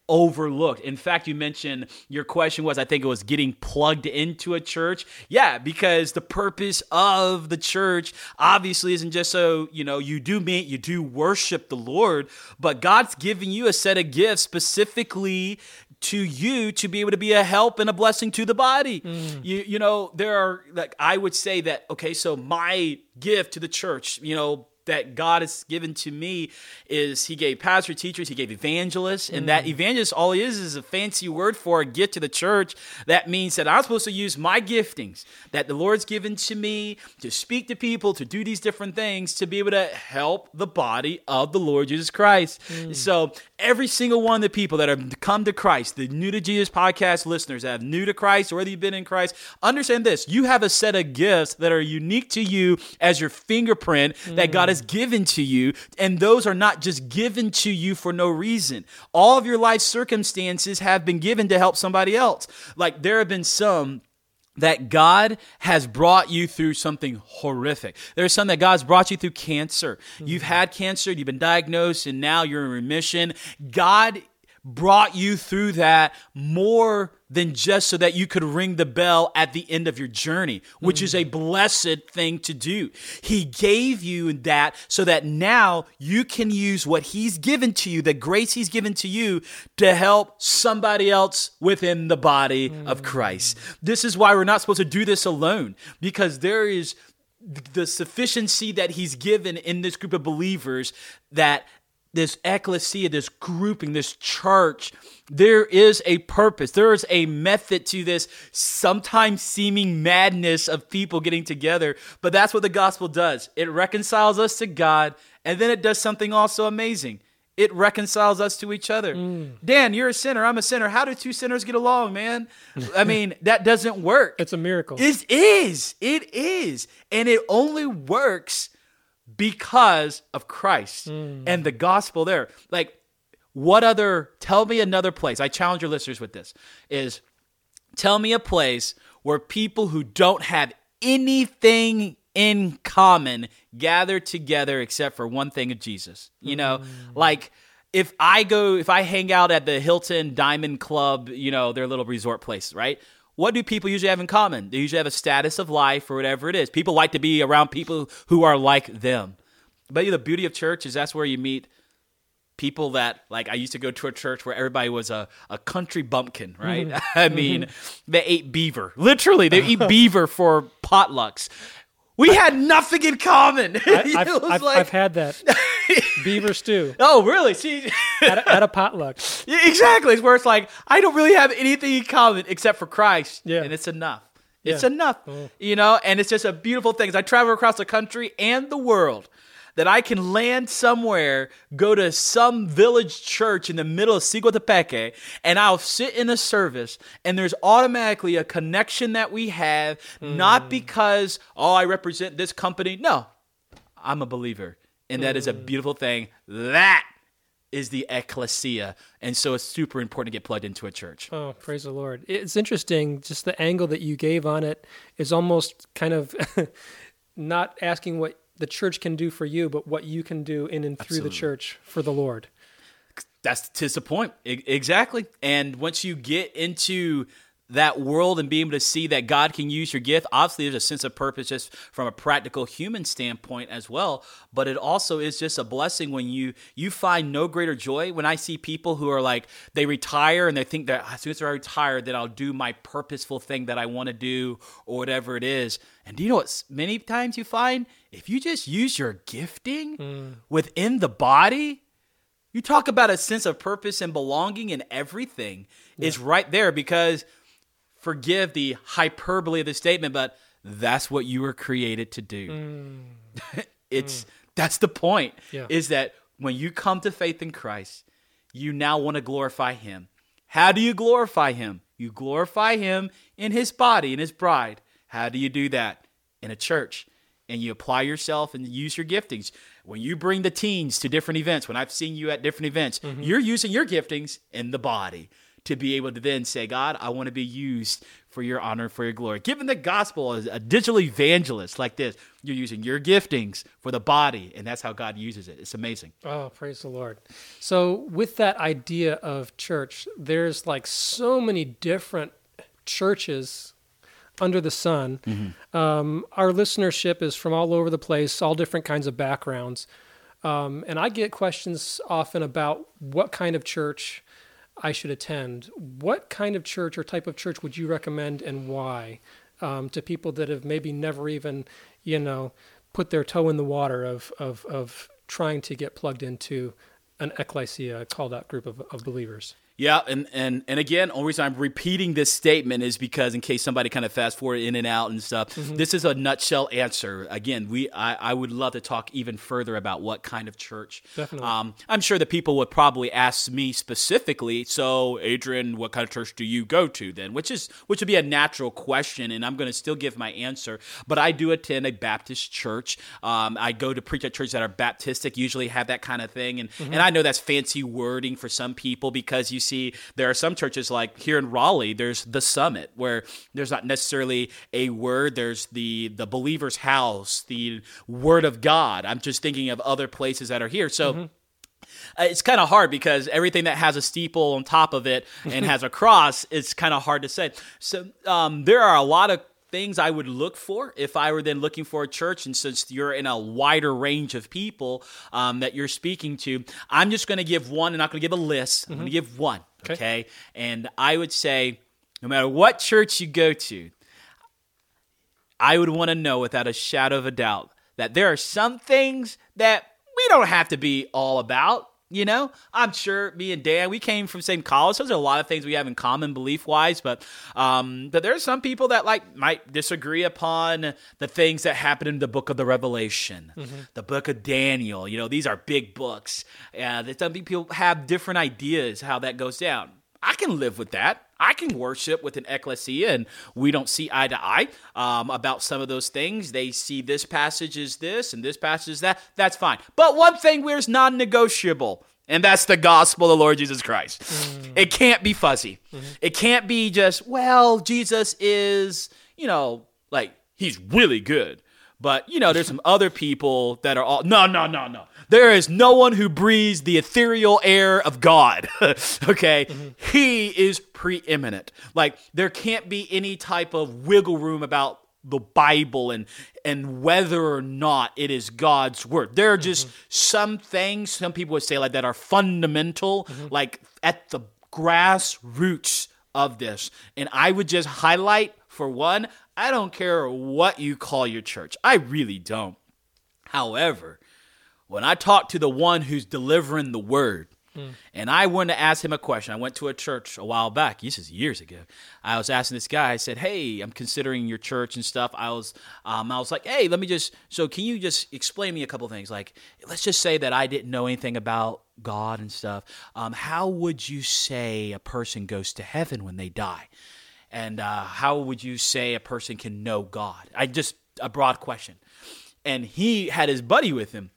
overlooked. In fact, you mentioned your question was, I think it was getting plugged into a church. Yeah, because the purpose of the church obviously isn't just so, you know, you do meet, you do worship the Lord, but God's giving you a set of gifts specifically to you to be able to be a help and a blessing to the body. Mm. You you know, there are like I would say that okay, so my gift to the church, you know, that God has given to me is He gave pastor teachers, He gave evangelists, and mm. that evangelist all he is is a fancy word for a gift to the church. That means that I'm supposed to use my giftings that the Lord's given to me to speak to people, to do these different things, to be able to help the body of the Lord Jesus Christ. Mm. So every single one of the people that have come to Christ, the new to Jesus podcast listeners that have new to Christ, or whether you've been in Christ, understand this: you have a set of gifts that are unique to you as your fingerprint mm. that God has given to you. And those are not just given to you for no reason. All of your life circumstances have been given to help somebody else. Like there have been some that God has brought you through something horrific. There's some that God's brought you through cancer. Mm-hmm. You've had cancer, you've been diagnosed, and now you're in remission. God brought you through that more than just so that you could ring the bell at the end of your journey, which mm. is a blessed thing to do. He gave you that so that now you can use what He's given to you, the grace He's given to you, to help somebody else within the body mm. of Christ. This is why we're not supposed to do this alone, because there is the sufficiency that He's given in this group of believers that this ecclesia, this grouping, this church, there is a purpose. There is a method to this sometimes seeming madness of people getting together. But that's what the gospel does it reconciles us to God, and then it does something also amazing It reconciles us to each other. Mm. Dan, you're a sinner. I'm a sinner. How do two sinners get along, man? I mean, that doesn't work. It's a miracle. It is. It is. And it only works because of Christ Mm. and the gospel there. Like, what other, tell me another place. I challenge your listeners with this is tell me a place where people who don't have anything in common gather together except for one thing of Jesus. You know, like if I go, if I hang out at the Hilton Diamond Club, you know, their little resort place, right? What do people usually have in common? They usually have a status of life or whatever it is. People like to be around people who are like them. But the beauty of church is that's where you meet people that like I used to go to a church where everybody was a, a country bumpkin, mm-hmm. right? I mean, mm-hmm. they ate beaver. Literally, they eat beaver for potlucks. We had nothing in common. I, I've, like- I've had that beaver stew oh, really? See, at a, at a potluck. Yeah, exactly. It's where it's like I don't really have anything in common except for Christ, Yeah. and it's enough. It's Yeah. enough, mm. you know. And it's just a beautiful thing. As I travel across the country and the world, that I can land somewhere, go to some village church in the middle of Siguatepeque, and I'll sit in a service, and there's automatically a connection that we have, not hmm. because oh I represent this company. No, I'm a believer, and that is a hmm. beautiful thing. That is the ecclesia, and so it's super important to get plugged into a church. Oh, praise the Lord. It's interesting, just the angle that you gave on it is almost kind of not asking what the church can do for you, but what you can do in and through Absolutely. the church for the Lord. That's tis the point. E- exactly. And once you get into that world and being able to see that God can use your gift, obviously there's a sense of purpose just from a practical human standpoint as well. But it also is just a blessing when you you find no greater joy when I see people who are like they retire and they think that as soon as I retire, that I'll do my purposeful thing that I want to do or whatever it is. And do you know what? Many times you find if you just use your gifting hmm. within the body, you talk about a sense of purpose and belonging and everything is right there because forgive the hyperbole of the statement, but that's what you were created to do. Mm. it's that's the point. Yeah. Is that when you come to faith in Christ, you now want to glorify him. How do you glorify him? You glorify him in his body, in his bride. How do you do that? In a church. And you apply yourself and use your giftings. When you bring the teens to different events, when I've seen you at different events, mm-hmm. you're using your giftings in the body to be able to then say, God, I want to be used for your honor, for your glory. Given the gospel as a digital evangelist like this, you're using your giftings for the body, and that's how God uses it. It's amazing. Oh, praise the Lord. So, with that idea of church, there's like so many different churches under the sun. Um, our listenership is from all over the place, all different kinds of backgrounds. Um, and I get questions often about what kind of church I should attend. What kind of church or type of church would you recommend and why um, to people that have maybe never even, you know, put their toe in the water of, of, of trying to get plugged into an ecclesia, a called out group of, of believers? Yeah, and and and again, only reason I'm repeating this statement is because in case somebody kind of fast forward in and out and stuff, this is a nutshell answer. Again, we I, I would love to talk even further about what kind of church. Definitely. Um, I'm sure the people would probably ask me specifically. So, Adrian, what kind of church do you go to then? Which is which would be a natural question, and I'm going to still give my answer. But I do attend a Baptist church. Um, I go to preach at churches that are Baptistic, usually have that kind of thing, and and I know that's fancy wording for some people because you see there are some churches like here in Raleigh, there's the Summit where there's not necessarily a word. There's the the believer's house, the Word of God. I'm just thinking of other places that are here. So. Uh, it's kind of hard because everything that has a steeple on top of it and has a cross it's kind of hard to say so um, there are a lot of things i would look for if i were then looking for a church and since you're in a wider range of people um, that you're speaking to i'm just going to give one and not going to give a list i'm going to give one Okay. okay and i would say no matter what church you go to I would want to know without a shadow of a doubt that there are some things that we don't have to be all about. You know, I'm sure me and Dan, we came from same college. So there's a lot of things we have in common belief wise, but um, but there are some people that like might disagree upon the things that happen in the book of the Revelation, mm-hmm. the book of Daniel. You know, these are big books. Uh, that some people have different ideas how that goes down. I can live with that. I can worship with an ecclesia, and we don't see eye to eye um, about some of those things. They see this passage is this, and this passage is that. That's fine. But one thing is non negotiable. And that's the gospel of the Lord Jesus Christ. Mm. It can't be fuzzy. Mm-hmm. It can't be just, well, Jesus is, you know, like, he's really good. But, you know, there's some other people that are all, no, no, no, no. There is no one who breathes the ethereal air of God. okay? Mm-hmm. He is preeminent. Like there can't be any type of wiggle room about the Bible and and whether or not it is God's word. There are just mm-hmm. some things some people would say like that are fundamental, mm-hmm. like at the grassroots of this. And I would just highlight for one, I don't care what you call your church. I really don't. However, when I talk to the one who's delivering the word, mm. and I went to ask him a question. I went to a church a while back, this is years ago. I was asking this guy, I said, Hey, I'm considering your church and stuff. I was um, I was like, Hey, let me just so can you just explain me a couple things? Like, let's just say that I didn't know anything about God and stuff. Um, how would you say a person goes to heaven when they die? And uh, how would you say a person can know God? I just a broad question. And he had his buddy with him.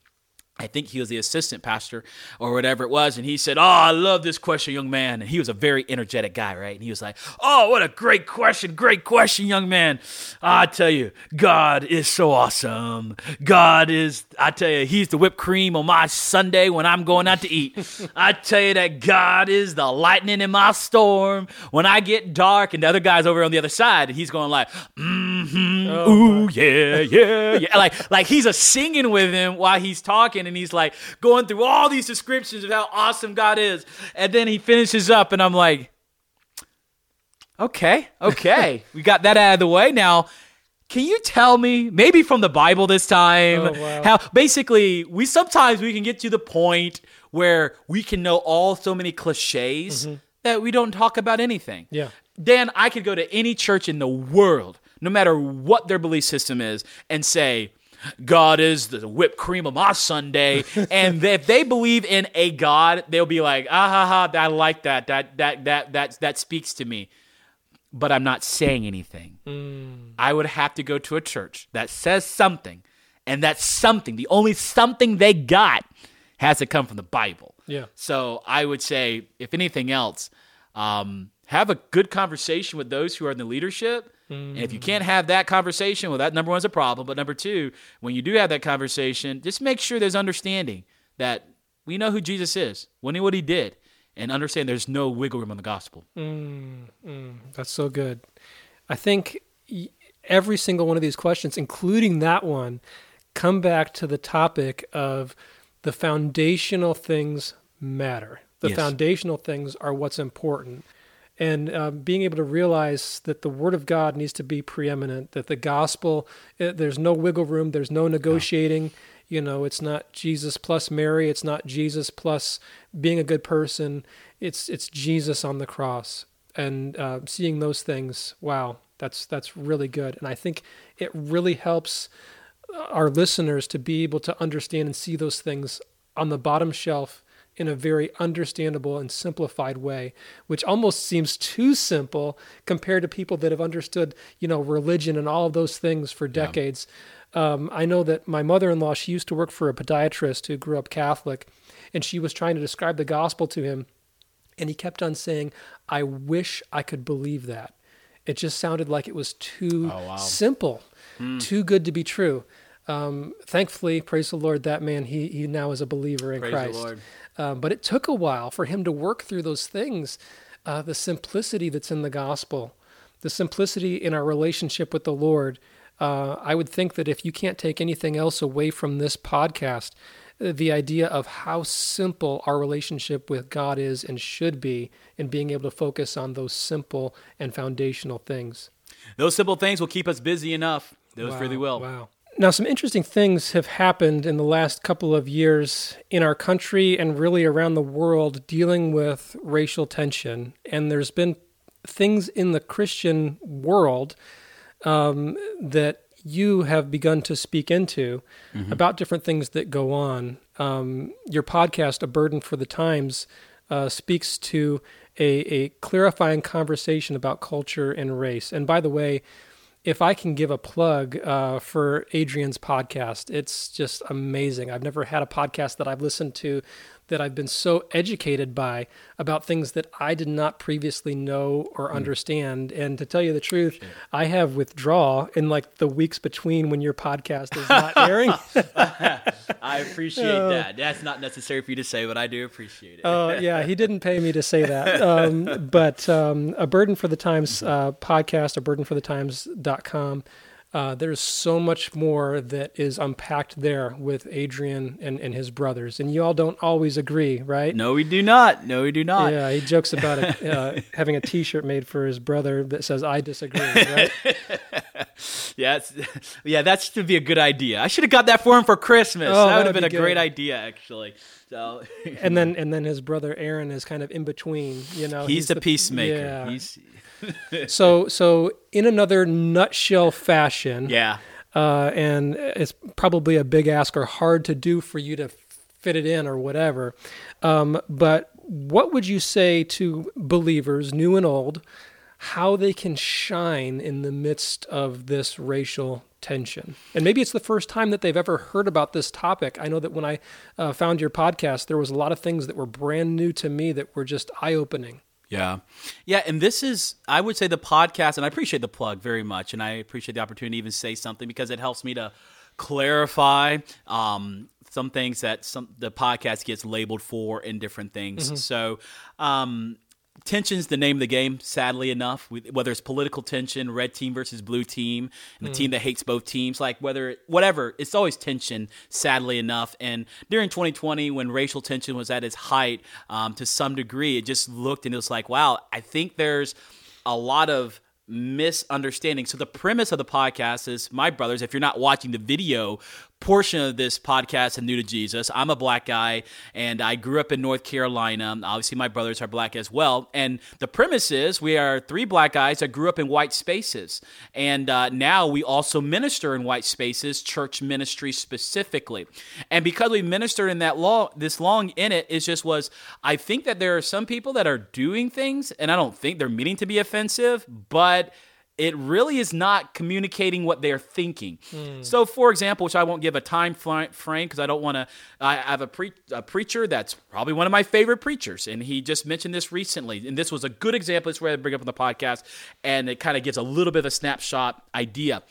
I think he was the assistant pastor or whatever it was. And he said, Oh, I love this question, young man. And he was a very energetic guy, right? And he was like, Oh, what a great question. Great question, young man. I tell you, God is so awesome. God is, I tell you, he's the whipped cream on my Sunday when I'm going out to eat. I tell you that God is the lightning in my storm when I get dark. And the other guy's over on the other side. And he's going like, mm-hmm, oh, ooh, yeah, yeah, yeah. like, like he's a singing with him while he's talking and he's like going through all these descriptions of how awesome God is. And then he finishes up, and I'm like, okay, okay, we got that out of the way. Now, can you tell me, maybe from the Bible this time, oh, wow. how basically we sometimes we can get to the point where we can know all so many cliches mm-hmm. that we don't talk about anything. Yeah. Dan, I could go to any church in the world, no matter what their belief system is, and say, God is the whipped cream of my Sunday. and if they believe in a God, they'll be like, ah ha ha, I like that. That that that that that speaks to me. But I'm not saying anything. Mm. I would have to go to a church that says something, and that something, the only something they got, has to come from the Bible. Yeah. So I would say, if anything else, um, have a good conversation with those who are in the leadership Mm. And if you can't have that conversation, well, that number one's a problem. But number two, when you do have that conversation, just make sure there's understanding that we know who Jesus is, we know what he did, and understand there's no wiggle room on the gospel. Mm, mm, that's so good. I think every single one of these questions, including that one, come back to the topic of the foundational things matter. The yes. foundational things are what's important and uh, being able to realize that the word of God needs to be preeminent, that the gospel, it, eh, there's no wiggle room, there's no negotiating. Yeah. You know, it's not Jesus plus Mary, it's not Jesus plus being a good person. It's it's Jesus on the cross, and uh, seeing those things. Wow, that's that's really good, and I think it really helps our listeners to be able to understand and see those things on the bottom shelf in a very understandable and simplified way, which almost seems too simple compared to people that have understood, you know, religion and all of those things for decades. Yeah. Um, I know that my mother-in-law, she used to work for a podiatrist who grew up Catholic, and she was trying to describe the gospel to him, and he kept on saying, "I wish I could believe that." It just sounded like it was too oh, wow. simple, mm. too good to be true. Um, thankfully, praise the Lord, that man he he now is a believer in praise Christ. Um, but it took a while for him to work through those things, uh, the simplicity that's in the gospel, the simplicity in our relationship with the Lord. Uh, I would think that if you can't take anything else away from this podcast, uh, the idea of how simple our relationship with God is and should be, and being able to focus on those simple and foundational things. Those simple things will keep us busy enough. Those wow, really will. Wow. Now, some interesting things have happened in the last couple of years in our country and really around the world dealing with racial tension. And there's been things in the Christian world um, that you have begun to speak into mm-hmm. about different things that go on. Um, your podcast, A Burden for the Times, uh, speaks to a, a clarifying conversation about culture and race. And by the way, if I can give a plug uh, for Adrian's podcast, it's just amazing. I've never had a podcast that I've listened to that I've been so educated by about things that I did not previously know or mm. understand. And to tell you the truth, I have withdraw in like the weeks between when your podcast is not airing. I appreciate uh, that. That's not necessary for you to say, but I do appreciate it. Oh, uh, yeah. He didn't pay me to say that. Um, but um, a burden for the times uh, podcast, a burden for the times.com. Uh, there's so much more that is unpacked there with Adrian and, and his brothers. And you all don't always agree, right? No, we do not. No, we do not. Yeah, he jokes about it, uh, having a t shirt made for his brother that says, I disagree, right? yeah, yeah, that should be a good idea. I should have got that for him for Christmas. Oh, that would have been be a good. great idea, actually. So, and then and then his brother Aaron is kind of in between. You know, he's, he's the, the, peacemaker. Yeah. He's so so in another nutshell fashion. Yeah. Uh, and it's probably a big ask or hard to do for you to fit it in or whatever. Um, but what would you say to believers, new and old, how they can shine in the midst of this racial tension? And maybe it's the first time that they've ever heard about this topic. I know that when I uh, found your podcast, there was a lot of things that were brand new to me that were just eye opening. Yeah. Yeah. And this is, I would say, the podcast, and I appreciate the plug very much. And I appreciate the opportunity to even say something because it helps me to clarify um, some things that some the podcast gets labeled for in different things. Mm-hmm. So, um, tension's the name of the game, sadly enough. Whether it's political tension, red team versus blue team, and the mm. team that hates both teams, like whether whatever, it's always tension. Sadly enough, and during 2020, when racial tension was at its height, um, to some degree, it just looked and it was like, wow, I think there's a lot of misunderstanding. So the premise of the podcast is my brothers, if you're not watching the video portion of this podcast and new to Jesus. I'm a black guy and I grew up in North Carolina. Obviously, my brothers are black as well. And the premise is we are three black guys that grew up in white spaces. And uh, now we also minister in white spaces, church ministry specifically. And because we ministered in that law this long in it, it just was, I think that there are some people that are doing things, and I don't think they're meaning to be offensive, but it really is not communicating what they're thinking. Mm. So, for example, which I won't give a time frame because I don't want to. I have a, pre- a, preacher that's probably one of my favorite preachers, and he just mentioned this recently. And this was a good example. It's where I bring up on the podcast, and it kind of gives a little bit of a snapshot idea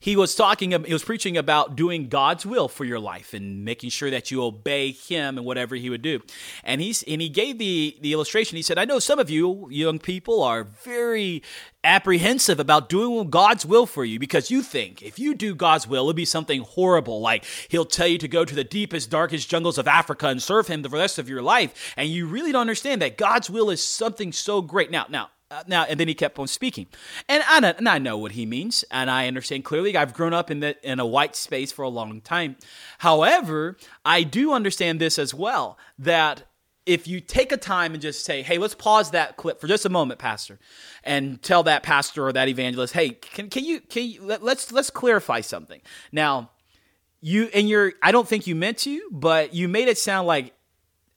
he was talking he was preaching about doing God's will for your life and making sure that you obey him and whatever he would do. And he's and he gave the the illustration. He said, "I know some of you young people are very apprehensive about doing God's will for you because you think if you do God's will, it'll be something horrible. Like He'll tell you to go to the deepest, darkest jungles of Africa and serve Him the rest of your life. And you really don't understand that God's will is something so great. Now, now, uh, now and then he kept on speaking. And I, and I know what he means and i understand clearly. I've grown up in the in a white space for a long time. However i do understand this as well that if you take a time and just say hey let's pause that clip for just a moment pastor and tell that pastor or that evangelist hey can, can you can you let, let's let's clarify something now you and you're i don't think you meant to but you made it sound like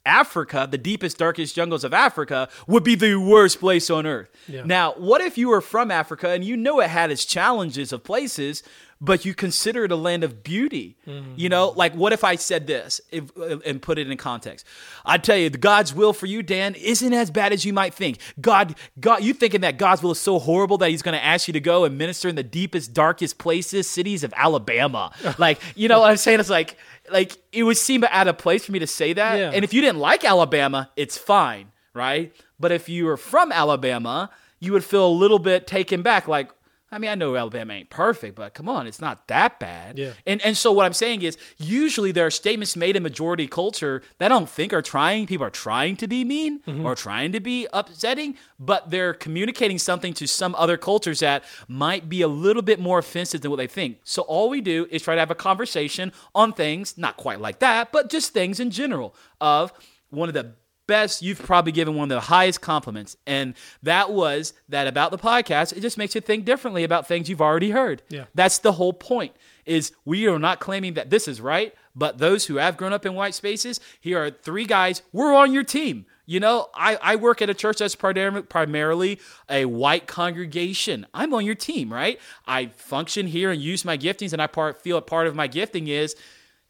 Africa, the deepest, darkest jungles of Africa, would be the worst place on earth. Yeah. Now, what if you were from Africa and you know it had its challenges of places, but you consider it a land of beauty? Mm-hmm. You know, like what if I said this if, and put it in context? I tell you, God's will for you, Dan, isn't as bad as you might think. God, God, you thinking that God's will is so horrible that He's going to ask you to go and minister in the deepest, darkest places, cities of Alabama. like, you know what I'm saying? It's like like it would seem out of place for me to say that. Yeah. And if you didn't like Alabama, it's fine, right? But if you were from Alabama, you would feel a little bit taken back, like, I mean, I know Alabama ain't perfect, but come on, it's not that bad. Yeah. And and so what I'm saying is, usually there are statements made in majority culture that I don't think are trying. People are trying to be mean mm-hmm. or trying to be upsetting, but they're communicating something to some other cultures that might be a little bit more offensive than what they think. So all we do is try to have a conversation on things, not quite like that, but just things in general. Of one of the best you've probably given one of the highest compliments. And that was that about the podcast it just makes you think differently about things you've already heard. Yeah. that's the whole point is we are not claiming that this is right but those who have grown up in white spaces here are three guys we're on your team. You know i, I work at a church that's primar- primarily a white congregation. I'm on your team right? I function here and use my giftings and i part, feel a part of my gifting is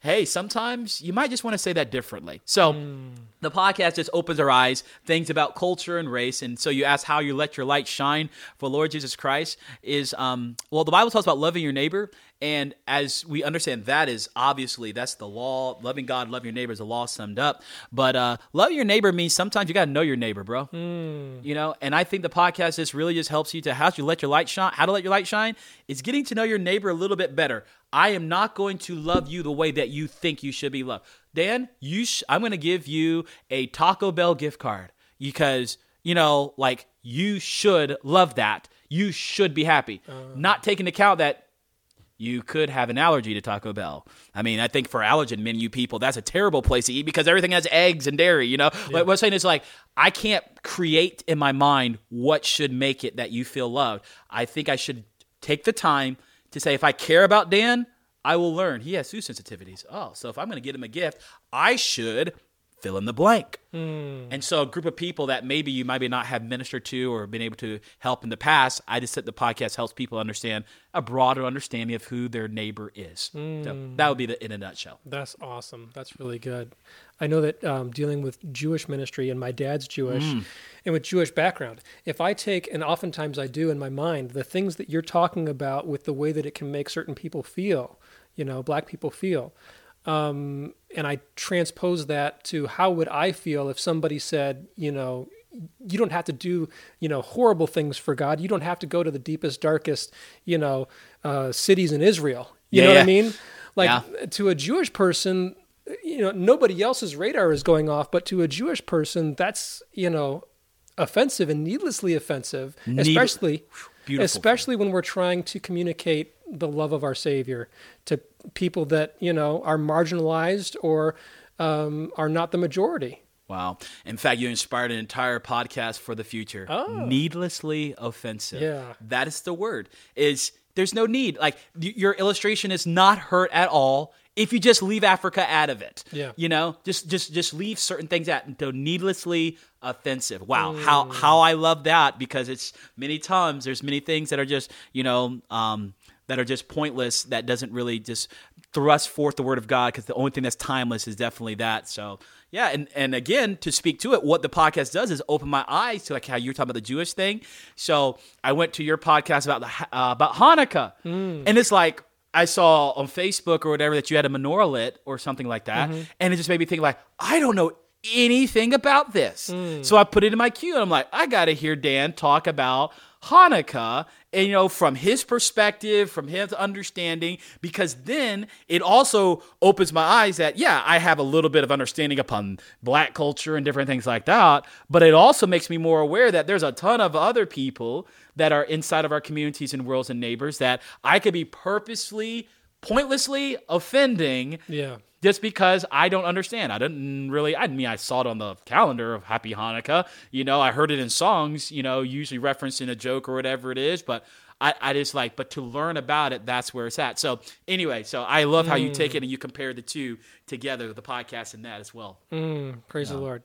hey, sometimes you might just want to say that differently. So hmm. The podcast just opens our eyes, things about culture and race. And so you ask how you let your light shine for Lord Jesus Christ is, um, well, the Bible talks about loving your neighbor. And as we understand, that is obviously that's the law. Loving God, loving your neighbor is the law summed up. But uh, loving your neighbor means sometimes you got to know your neighbor, bro. You know, and I think the podcast just really just helps you to how you let your light shine. How to let your light shine is getting to know your neighbor a little bit better. I am not going to love you the way that you think you should be loved. Dan, you sh- I'm going to give you a Taco Bell gift card because, you know, like you should love that. You should be happy. Uh. not taking account that you could have an allergy to Taco Bell. I mean, I think for allergen menu people, that's a terrible place to eat because everything has eggs and dairy. You know, what I'm saying is like I can't create in my mind what should make it that you feel loved. I think I should take the time to say if I care about Dan, I will learn he has food sensitivities. Oh, so if I'm going to get him a gift, I should fill in the blank. And so, a group of people that maybe you maybe not have ministered to or been able to help in the past, I just said the podcast helps people understand a broader understanding of who their neighbor is. So that would be the in a nutshell. That's awesome. That's really good. I know that um, dealing with Jewish ministry, and my dad's Jewish, Mm. and with Jewish background, if I take, and oftentimes I do in my mind, the things that you're talking about with the way that it can make certain people feel, you know, black people feel, um, and I transpose that to how would I feel if somebody said, you know, you don't have to do, you know, horrible things for God. You don't have to go to the deepest, darkest, you know, uh, cities in Israel. You Yeah, know what yeah. I mean? Like Yeah. to a Jewish person, you know, nobody else's radar is going off, but to a Jewish person, that's, you know, offensive and needlessly offensive, Need- especially Beautiful. especially when we're trying to communicate the love of our Savior to people that, you know, are marginalized or um, are not the majority. Wow. In fact, you inspired an entire podcast for the future. Oh. Needlessly offensive. Yeah. That is the word. Is there's no need. Like your illustration is not hurt at all if you just leave Africa out of it. Yeah. You know, just just just leave certain things out until needlessly offensive. Wow. Mm. How how I love that because it's many times there's many things that are just, you know, um that are just pointless that doesn't really just thrust forth the word of God because the only thing that's timeless is definitely that. So yeah, and and again to speak to it, what the podcast does is open my eyes to like how you're talking about the Jewish thing. So I went to your podcast about the uh, about Hanukkah, mm. and it's like I saw on Facebook or whatever that you had a menorah lit or something like that, mm-hmm. and it just made me think like I don't know anything about this. Mm. So I put it in my queue and I'm like, I got to hear Dan talk about Hanukkah and you know from his perspective, from his understanding because then it also opens my eyes that yeah, I have a little bit of understanding upon black culture and different things like that, but it also makes me more aware that there's a ton of other people that are inside of our communities and worlds and neighbors that I could be purposely pointlessly offending Yeah. just because I don't understand. I didn't really. I mean, I saw it on the calendar of Happy Hanukkah. You know, I heard it in songs. You know, usually referenced in a joke or whatever it is. But I, I just like. But to learn about it, that's where it's at. So anyway, so I love how you take it and you compare the two together, the podcast and that as well. Praise the Lord.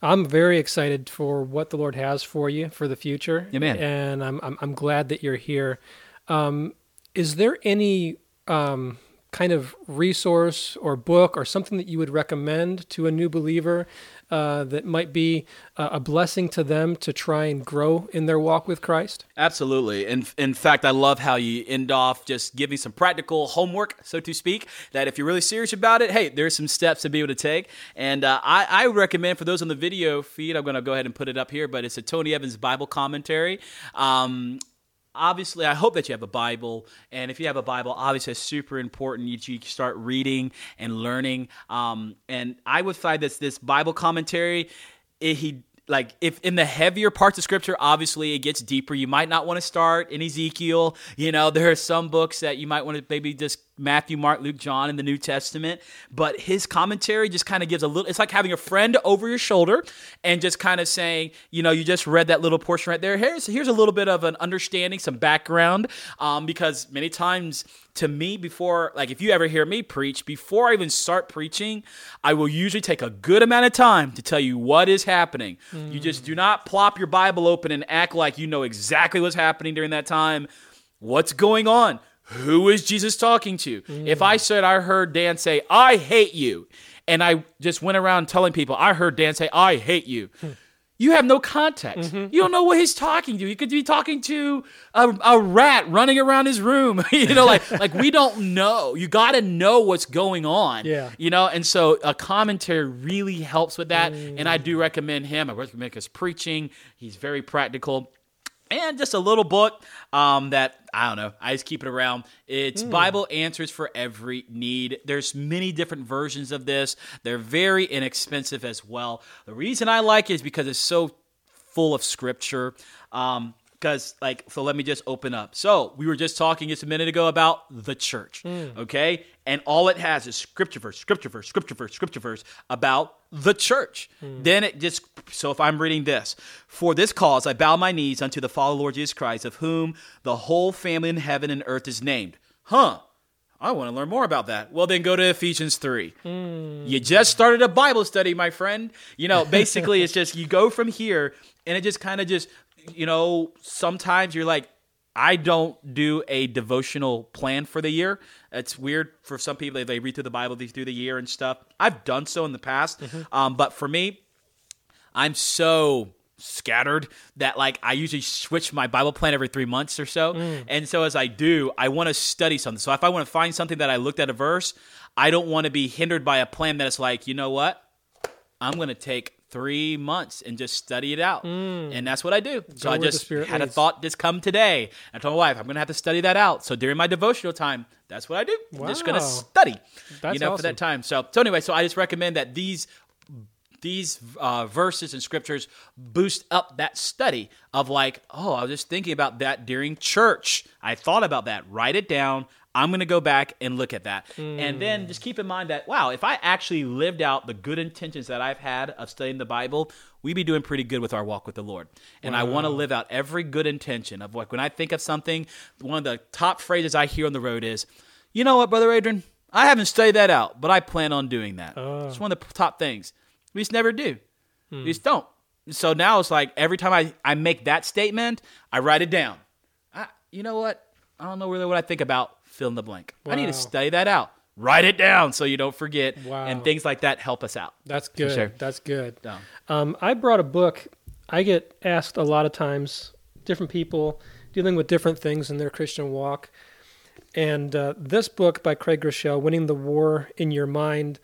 I'm very excited for what the Lord has for you for the future. Amen. And I'm I'm, I'm glad that you're here. Um, is there any um, kind of resource or book or something that you would recommend to a new believer uh, that might be uh, a blessing to them to try and grow in their walk with Christ? Absolutely. In, in fact, I love how you end off just giving some practical homework, so to speak, that if you're really serious about it, hey, there's some steps to be able to take. And uh, I, I recommend for those on the video feed, I'm going to go ahead and put it up here, but it's a Tony Evans Bible commentary. Um, obviously, I hope that you have a Bible. And if you have a Bible, obviously, it's super important that you start reading and learning. Um, and I would find this this Bible commentary. It, he like if in the heavier parts of scripture obviously it gets deeper you might not want to start in ezekiel you know there are some books that you might want to maybe just matthew mark luke john in the new testament but his commentary just kind of gives a little it's like having a friend over your shoulder and just kind of saying you know you just read that little portion right there. Here's here's a little bit of an understanding some background um, because many times to me before like if you ever hear me preach before i even start preaching i will usually take a good amount of time to tell you what is happening. Mm. you just do not plop your bible open and act like you know exactly what's happening during that time. What's going on who is jesus talking to mm. if i said i heard dan say i hate you and i just went around telling people i heard dan say i hate you hmm you have no context. Mm-hmm. You don't know what he's talking to. He could be talking to a, a rat running around his room. you know, like like we don't know. You got to know what's going on. Yeah. You know, and so a commentary really helps with that. Mm. And I do recommend him. I recommend his preaching. He's very practical and just a little book um, that I don't know. I just keep it around. It's mm. Bible Answers for Every Need. There's many different versions of this. They're very inexpensive as well. The reason I like it is because it's so full of scripture. Um, because like so let me just open up so we were just talking just a minute ago about the church mm. okay and all it has is scripture verse scripture verse scripture verse scripture verse about the church mm. then it just so if i'm reading this for this cause i bow my knees unto the father lord jesus christ of whom the whole family in heaven and earth is named huh I want to learn more about that. Well, then go to Ephesians 3. Mm. You just started a Bible study, my friend. You know, basically, it's just you go from here and it just kind of just you know, sometimes you're like, I don't do a devotional plan for the year. It's weird for some people. They read through the Bible through the year and stuff. I've done so in the past. Mm-hmm. Um, but for me, I'm so scattered that like I usually switch my Bible plan every three months or so. Mm. And so as I do, I want to study something. So if I want to find something that I looked at a verse, I don't want to be hindered by a plan that is like, you know what? I'm going to take three months and just study it out. Mm. And that's what I do. So I just had leads. a thought just come today. I told my wife, I'm going to have to study that out. So during my devotional time, that's what I do. Wow. I'm just going to study, that's you know, awesome. for that time. So, so anyway, so I just recommend that these these uh, verses and scriptures boost up that study of like, oh, I was just thinking about that during church. I thought about that. Write it down. I'm going to go back and look at that. Mm. And then just keep in mind that, wow, if I actually lived out the good intentions that I've had of studying the Bible, we'd be doing pretty good with our walk with the Lord. And wow. I want to live out every good intention of like when I think of something, one of the top phrases I hear on the road is, you know what, Brother Adrian? I haven't studied that out, but I plan on doing that. It's one of the top things. We just never do. Hmm. We just don't. So now it's like every time I, I make that statement, I write it down. I, you know what? I don't know really what I think about fill in the blank. Wow. I need to study that out. Write it down so you don't forget. Wow. And things like that help us out. That's good. Sure. That's good. Um, I brought a book. I get asked a lot of times, different people dealing with different things in their Christian walk. And uh, this book by Craig Groeschel, Winning the War in Your Mind,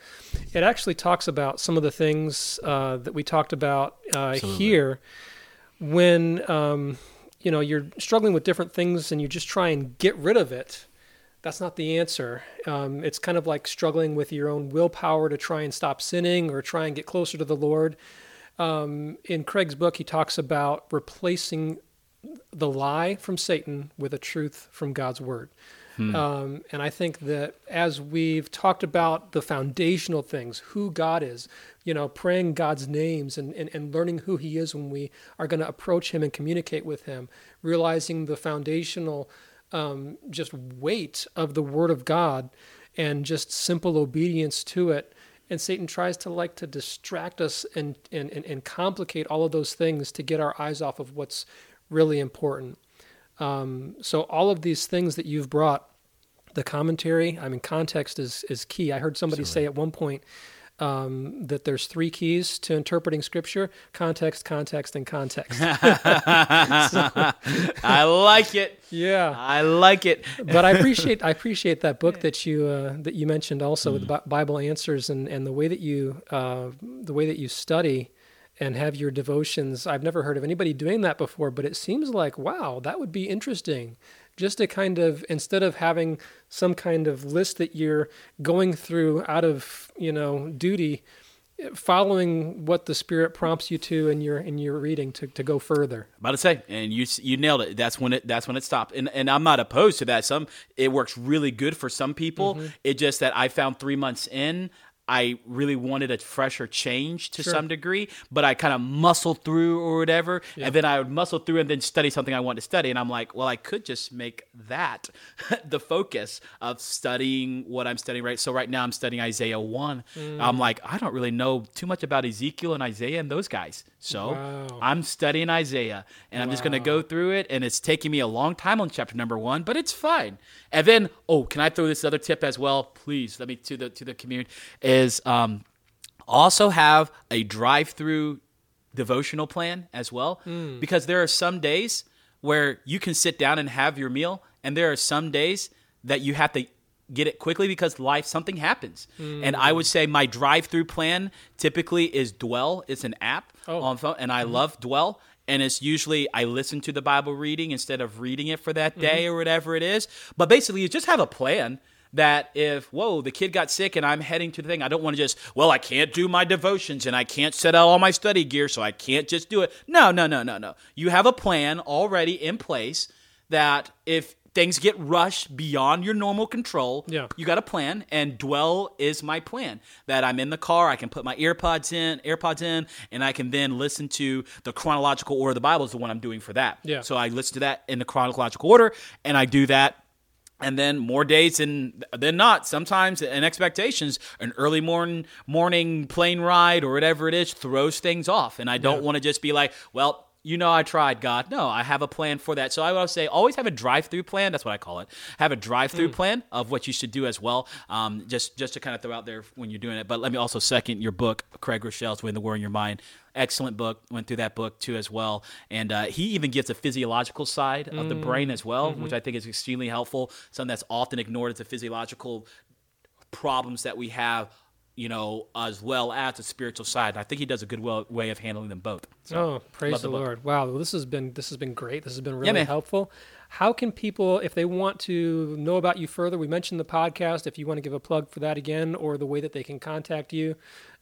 it actually talks about some of the things uh, that we talked about uh, here when um, you know you're struggling with different things and you just try and get rid of it that's not the answer. Um, it's kind of like struggling with your own willpower to try and stop sinning or try and get closer to the Lord. Um, in Craig's book, he talks about replacing the lie from Satan with a truth from God's word. Hmm. Um, and I think that as we've talked about the foundational things, who God is, you know, praying God's names and, and, and learning who He is when we are going to approach Him and communicate with Him, realizing the foundational um, just weight of the Word of God and just simple obedience to it. And Satan tries to like to distract us and, and, and, and complicate all of those things to get our eyes off of what's really important. Um, so all of these things that you've brought, the commentary, I mean, context is, is key. I heard somebody Absolutely. say at one point, um, that there's three keys to interpreting scripture context, context, and context. so, I like it. Yeah. I like it. but I appreciate I appreciate that book that you uh, that you mentioned also mm. with Bible answers and, and the way that you uh, the way that you study and have your devotions. I've never heard of anybody doing that before, but it seems like, wow, that would be interesting. Just to kind of, instead of having some kind of list that you're going through out of, you know, duty, following what the spirit prompts you to in your in your reading to, to go further. About to say and you you nailed it. That's when it that's when it stopped. And and i'm not opposed to that. Some it works really good for some people. Mm-hmm. it just that i found three months in I really wanted a fresher change to sure. some degree, but I kind of muscled through or whatever. Yeah. And then I would muscle through and then study something I wanted to study. And I'm like, well, I could just make that the focus of studying what I'm studying, right? So right now I'm studying Isaiah 1. Mm. I'm like, I don't really know too much about Ezekiel and Isaiah and those guys. So wow. I'm studying Isaiah and wow. I'm just going to go through it. And it's taking me a long time on chapter number one, but it's fine. And then, oh, can I throw this other tip as well? Please let me to the to the community is um, also have a drive-through devotional plan as well, mm. because there are some days where you can sit down and have your meal, and there are some days that you have to get it quickly because life something happens. Mm. And I would say my drive-through plan typically is Dwell. It's an app oh. on phone, and I mm-hmm. love Dwell and it's usually I listen to the Bible reading instead of reading it for that day mm-hmm. or whatever it is. But basically, you just have a plan that if whoa the kid got sick and i'm heading to the thing i don't want to just well i can't do my devotions and i can't set out all my study gear so i can't just do it no no no no no you have a plan already in place that if things get rushed beyond your normal control. Yeah. You got a plan, and dwell is my plan. That I'm in the car, I can put my earpods in, AirPods in, and I can then listen to the chronological order of the Bible is the one I'm doing for that. Yeah. So I listen to that in the chronological order, and I do that and then more days than than not sometimes in expectations an early morning morning plane ride or whatever it is throws things off and i don't yeah. want to just be like well you know I tried, God. No, I have a plan for that. So I would say always have a drive-through plan. That's what I call it. Have a drive-through mm. plan of what you should do as well. Um, just just to kind of throw out there when you're doing it. But let me also second your book, Craig Groeschel's "Win the War in Your Mind." Excellent book. Went through that book too as well. And uh, he even gives a physiological side of the brain as well, mm-hmm. which I think is extremely helpful. Something that's often ignored as the physiological problems that we have you know, as well as the spiritual side. I think he does a good way of handling them both. So, oh, praise the, the Lord! Wow, well, this has been this has been great. This has been really yeah, helpful. How can people, if they want to know about you further, we mentioned the podcast. If you want to give a plug for that again, or the way that they can contact you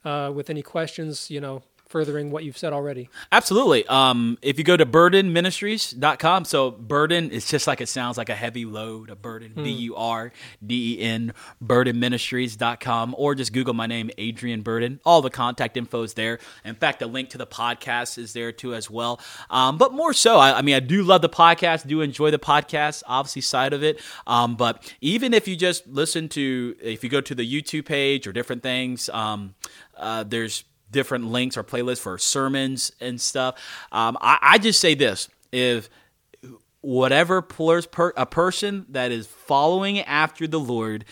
uh, with any questions, you know, furthering what you've said already. Absolutely. Um, if you go to burdenministries.com, so burden is just like it sounds like a heavy load, a burden, hmm. B U R D E N, burdenministries.com, or just Google my name, Adrian Burden. All the contact info is there. In fact, the link to the podcast is there too as well. Um, but more so, I, I, mean, I do love the podcast, do enjoy the podcast, obviously, side of it. Um, but even if you just listen to, if you go to the YouTube page or different things, um, uh, there's different links or playlists for sermons and stuff. Um, I, I, just say this: if whatever per, a person that is following after the Lord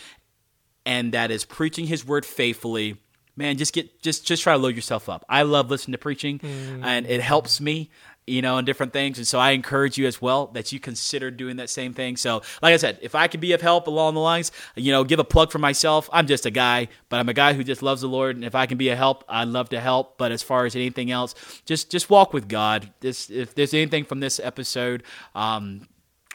and that is preaching His word faithfully, man, just get just just try to load yourself up. I love listening to preaching, mm. and it helps me you know, and different things. And so I encourage you as well that you consider doing that same thing. So, like I said, if I can be of help along the lines, you know, give a plug for myself. I'm just a guy, but I'm a guy who just loves the Lord. And if I can be a help, I'd love to help. But as far as anything else, just just walk with God. This if there's anything from this episode, um,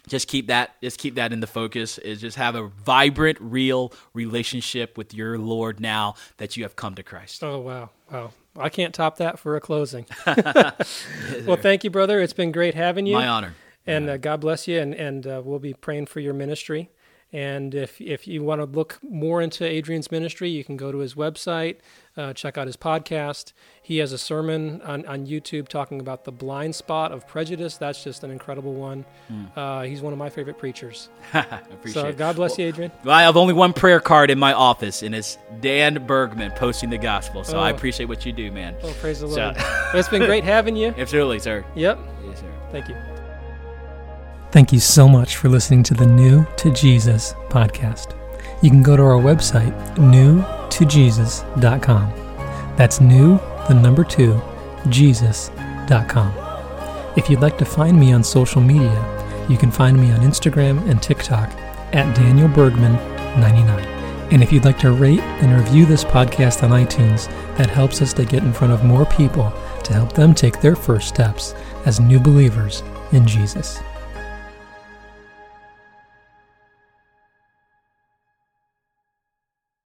just keep that just keep that in the focus is just have a vibrant real relationship with your lord now that you have come to christ oh wow wow I can't top that for a closing. well, thank you, brother. It's been great having you. My honor. And uh, God bless you. And, and uh, we'll be praying for your ministry. And if, if you want to look more into Adrian's ministry, you can go to his website, uh, check out his podcast. He has a sermon on, on YouTube talking about the blind spot of prejudice. That's just an incredible one. Mm. Uh, he's one of my favorite preachers. so God bless well, you, Adrian. Well, I have only one prayer card in my office, and it's Dan Bergman posting the gospel. So oh. I appreciate what you do, man. Oh, praise the Lord. So. it's been great having you. Absolutely, sir. Yep. Yes, sir. Thank you. Thank you so much for listening to the New to Jesus podcast. You can go to our website, newtojesus.com. That's new, the number two, jesus.com. If you'd like to find me on social media, you can find me on Instagram and TikTok at Daniel Bergman 99. And if you'd like to rate and review this podcast on iTunes, that helps us to get in front of more people to help them take their first steps as new believers in Jesus.